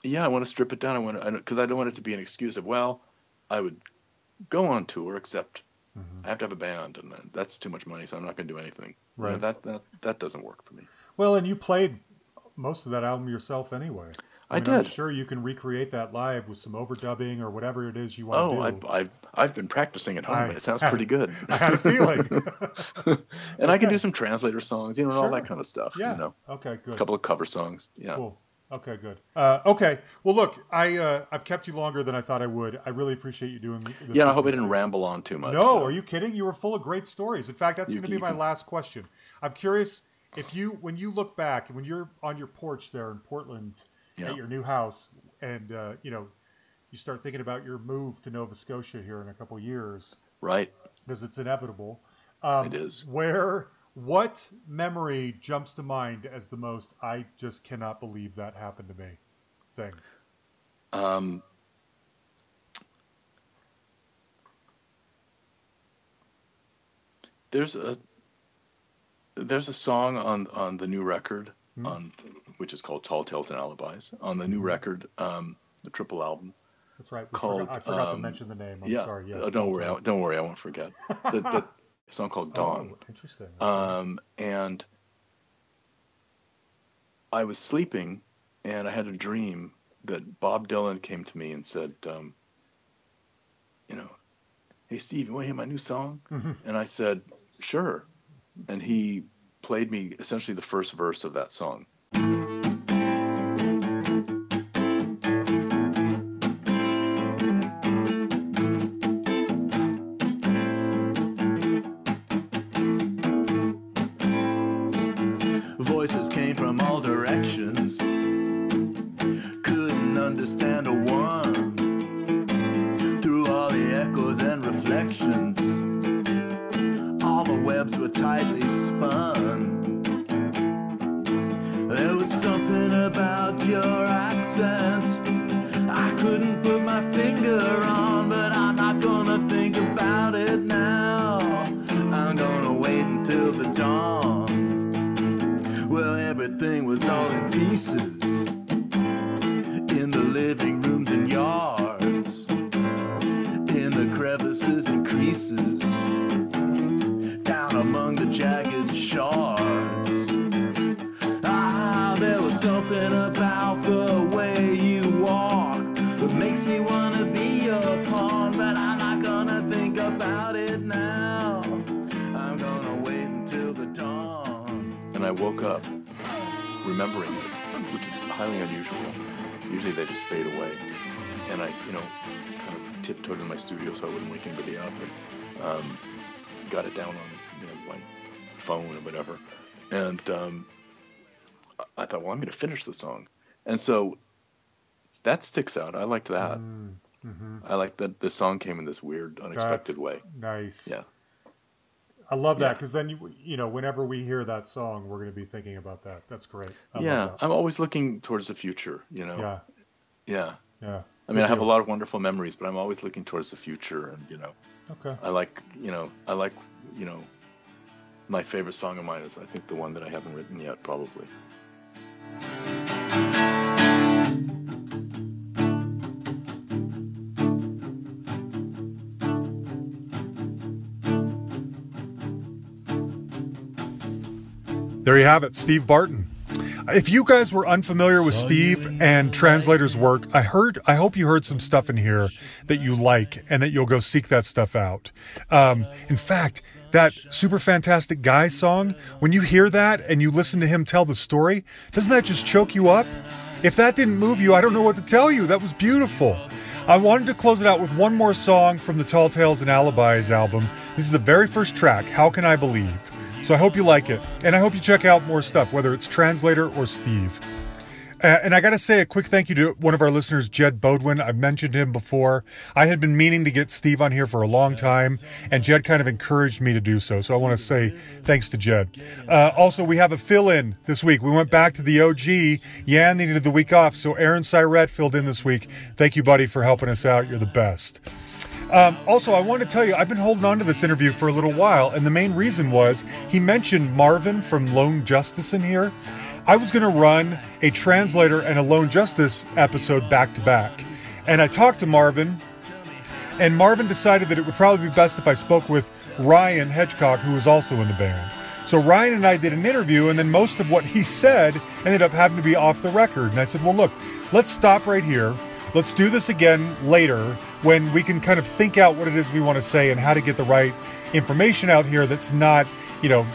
yeah, I want to strip it down. I want to, because I don't want it to be an excuse of, well, I would go on tour, except Mhm. I have to have a band, and that's too much money, so I'm not going to do anything. You know, Right. that that that doesn't work for me. Well, and you played most of that album yourself anyway. I mean, I'm sure you can recreate that live with some overdubbing or whatever it is you want Oh, to do. I, I've I've been practicing at home. I and it sounds pretty good. <laughs> I had a feeling. <laughs> <laughs> and I can do some translator songs, you know, and all that kind of stuff. yeah. You know, Okay. Good. a couple of cover songs. Yeah. Cool. Okay, good. Uh, okay. Well, look, I uh, I've kept you longer than I thought I would. I really appreciate you doing this. Yeah, I hope I didn't ramble on too much. No, are you kidding? You were full of great stories. In fact, that's going to be my can- last question. I'm curious if you, when you look back, when you're on your porch there in Portland Yeah. at your new house, and uh, you know, you start thinking about your move to Nova Scotia here in a couple years Right. because it's inevitable. Um, It is. Where, what memory jumps to mind as the most? I just cannot believe that happened to me. Thing. Um, there's a there's a song on on the new record Hmm. on which is called Tall Tales and Alibis on the new Hmm. record, um, the triple album. That's right. Called, forgot, I forgot to um, mention the name. I'm yeah. sorry. Yes. Oh, don't worry. I, don't worry. I won't forget. <laughs> The, the song called Dawn. Oh, interesting. Um, and I was sleeping, and I had a dream that Bob Dylan came to me and said, um, you know, hey Steve, you want to hear my new song? And I said, sure. And he played me essentially the first verse of that song. Reflections, all the webs were tightly spun. There was something about your accent I couldn't put my finger on, but I'm not gonna think about it now. I'm gonna wait until the dawn. Well, everything was all in pieces woke up remembering it, which is highly unusual. Usually they just fade away. And I, you know, kind of tiptoed in my studio so I wouldn't wake anybody up and um, got it down on, you know, my phone or whatever. And um, I- thought, well, I'm going to finish the song. And so that sticks out. I liked that. Mm, mhm. I like that the song came in this weird, unexpected That's way. Nice. Yeah. I love that Yeah. because then you you know whenever we hear that song, we're going to be thinking about that. That's great. I yeah, that. I'm always looking towards the future, you know. yeah, Yeah. yeah. I mean, Good I have a lot of wonderful memories, but I'm always looking towards the future, and you know, Okay. I like, you know, I like, you know, my favorite song of mine is, I think, the one that I haven't written yet, probably. There you have it, Steve Barton. If you guys were unfamiliar with Steve and Translator's work, I heard, I hope you heard some stuff in here that you like and that you'll go seek that stuff out. Um, in fact, that super fantastic guy song, when you hear that and you listen to him tell the story, doesn't that just choke you up? If that didn't move you, I don't know what to tell you. That was beautiful. I wanted to close it out with one more song from the Tall Tales and Alibis album. This is the very first track, How Can I Believe? So I hope you like it. And I hope you check out more stuff, whether it's Translator or Steve. Uh, and I got to say a quick thank you to one of our listeners, Jed Bodwin. I've mentioned him before. I had been meaning to get Steve on here for a long time, and Jed kind of encouraged me to do so. So I want to say thanks to Jed. Uh, also, we have a fill in this week. We went back to the OG. Yan needed the week off, so Aaron Syrett filled in this week. Thank you, buddy, for helping us out. You're the best. Um, also, I want to tell you, I've been holding on to this interview for a little while, and the main reason was he mentioned Marvin from Lone Justice in here. I was going to run a translator and a Lone Justice episode back to back. And I talked to Marvin, and Marvin decided that it would probably be best if I spoke with Ryan Hedgecock, who was also in the band. So Ryan and I did an interview, and then most of what he said ended up having to be off the record. And I said, well, look, let's stop right here. Let's do this again later when we can kind of think out what it is we want to say and how to get the right information out here that's not, you know,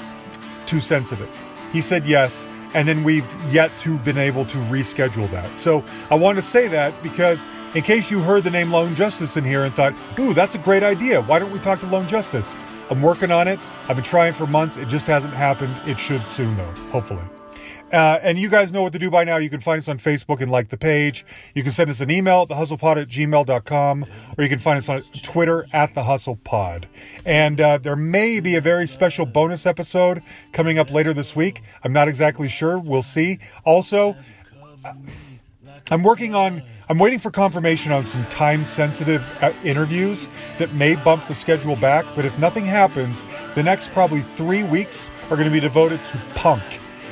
too sensitive. He said yes and then we've yet to been able to reschedule that. So I want to say that because in case you heard the name Lone Justice in here and thought, ooh, that's a great idea. Why don't we talk to Lone Justice? I'm working on it. I've been trying for months. It just hasn't happened. It should soon though, hopefully. Uh, and you guys know what to do by now. You can find us on Facebook and like the page. You can send us an email at thehustlepod at gmail.com, or you can find us on Twitter at thehustlepod. And uh, there may be a very special bonus episode coming up later this week. I'm not exactly sure. We'll see. Also, uh, I'm working on. I'm waiting for confirmation on some time sensitive uh, interviews that may bump the schedule back, but if nothing happens, the next probably three weeks are going to be devoted to punk.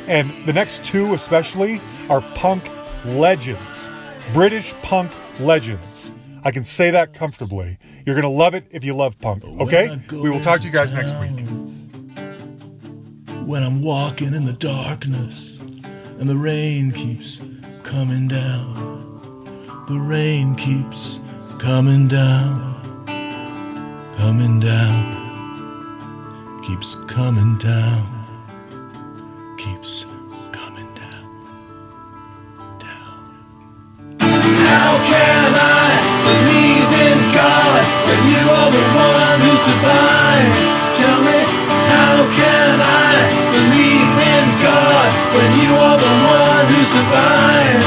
And the next two, especially, are punk legends. British punk legends. I can say that comfortably. You're going to love it if you love punk. Okay? We will talk to you guys next week. When I'm walking in the darkness and the rain keeps coming down, the rain keeps coming down, coming down, keeps coming down keeps coming down, down. How can I believe in God when you are the one who's divine? Tell me, how can I believe in God when you are the one who's divine?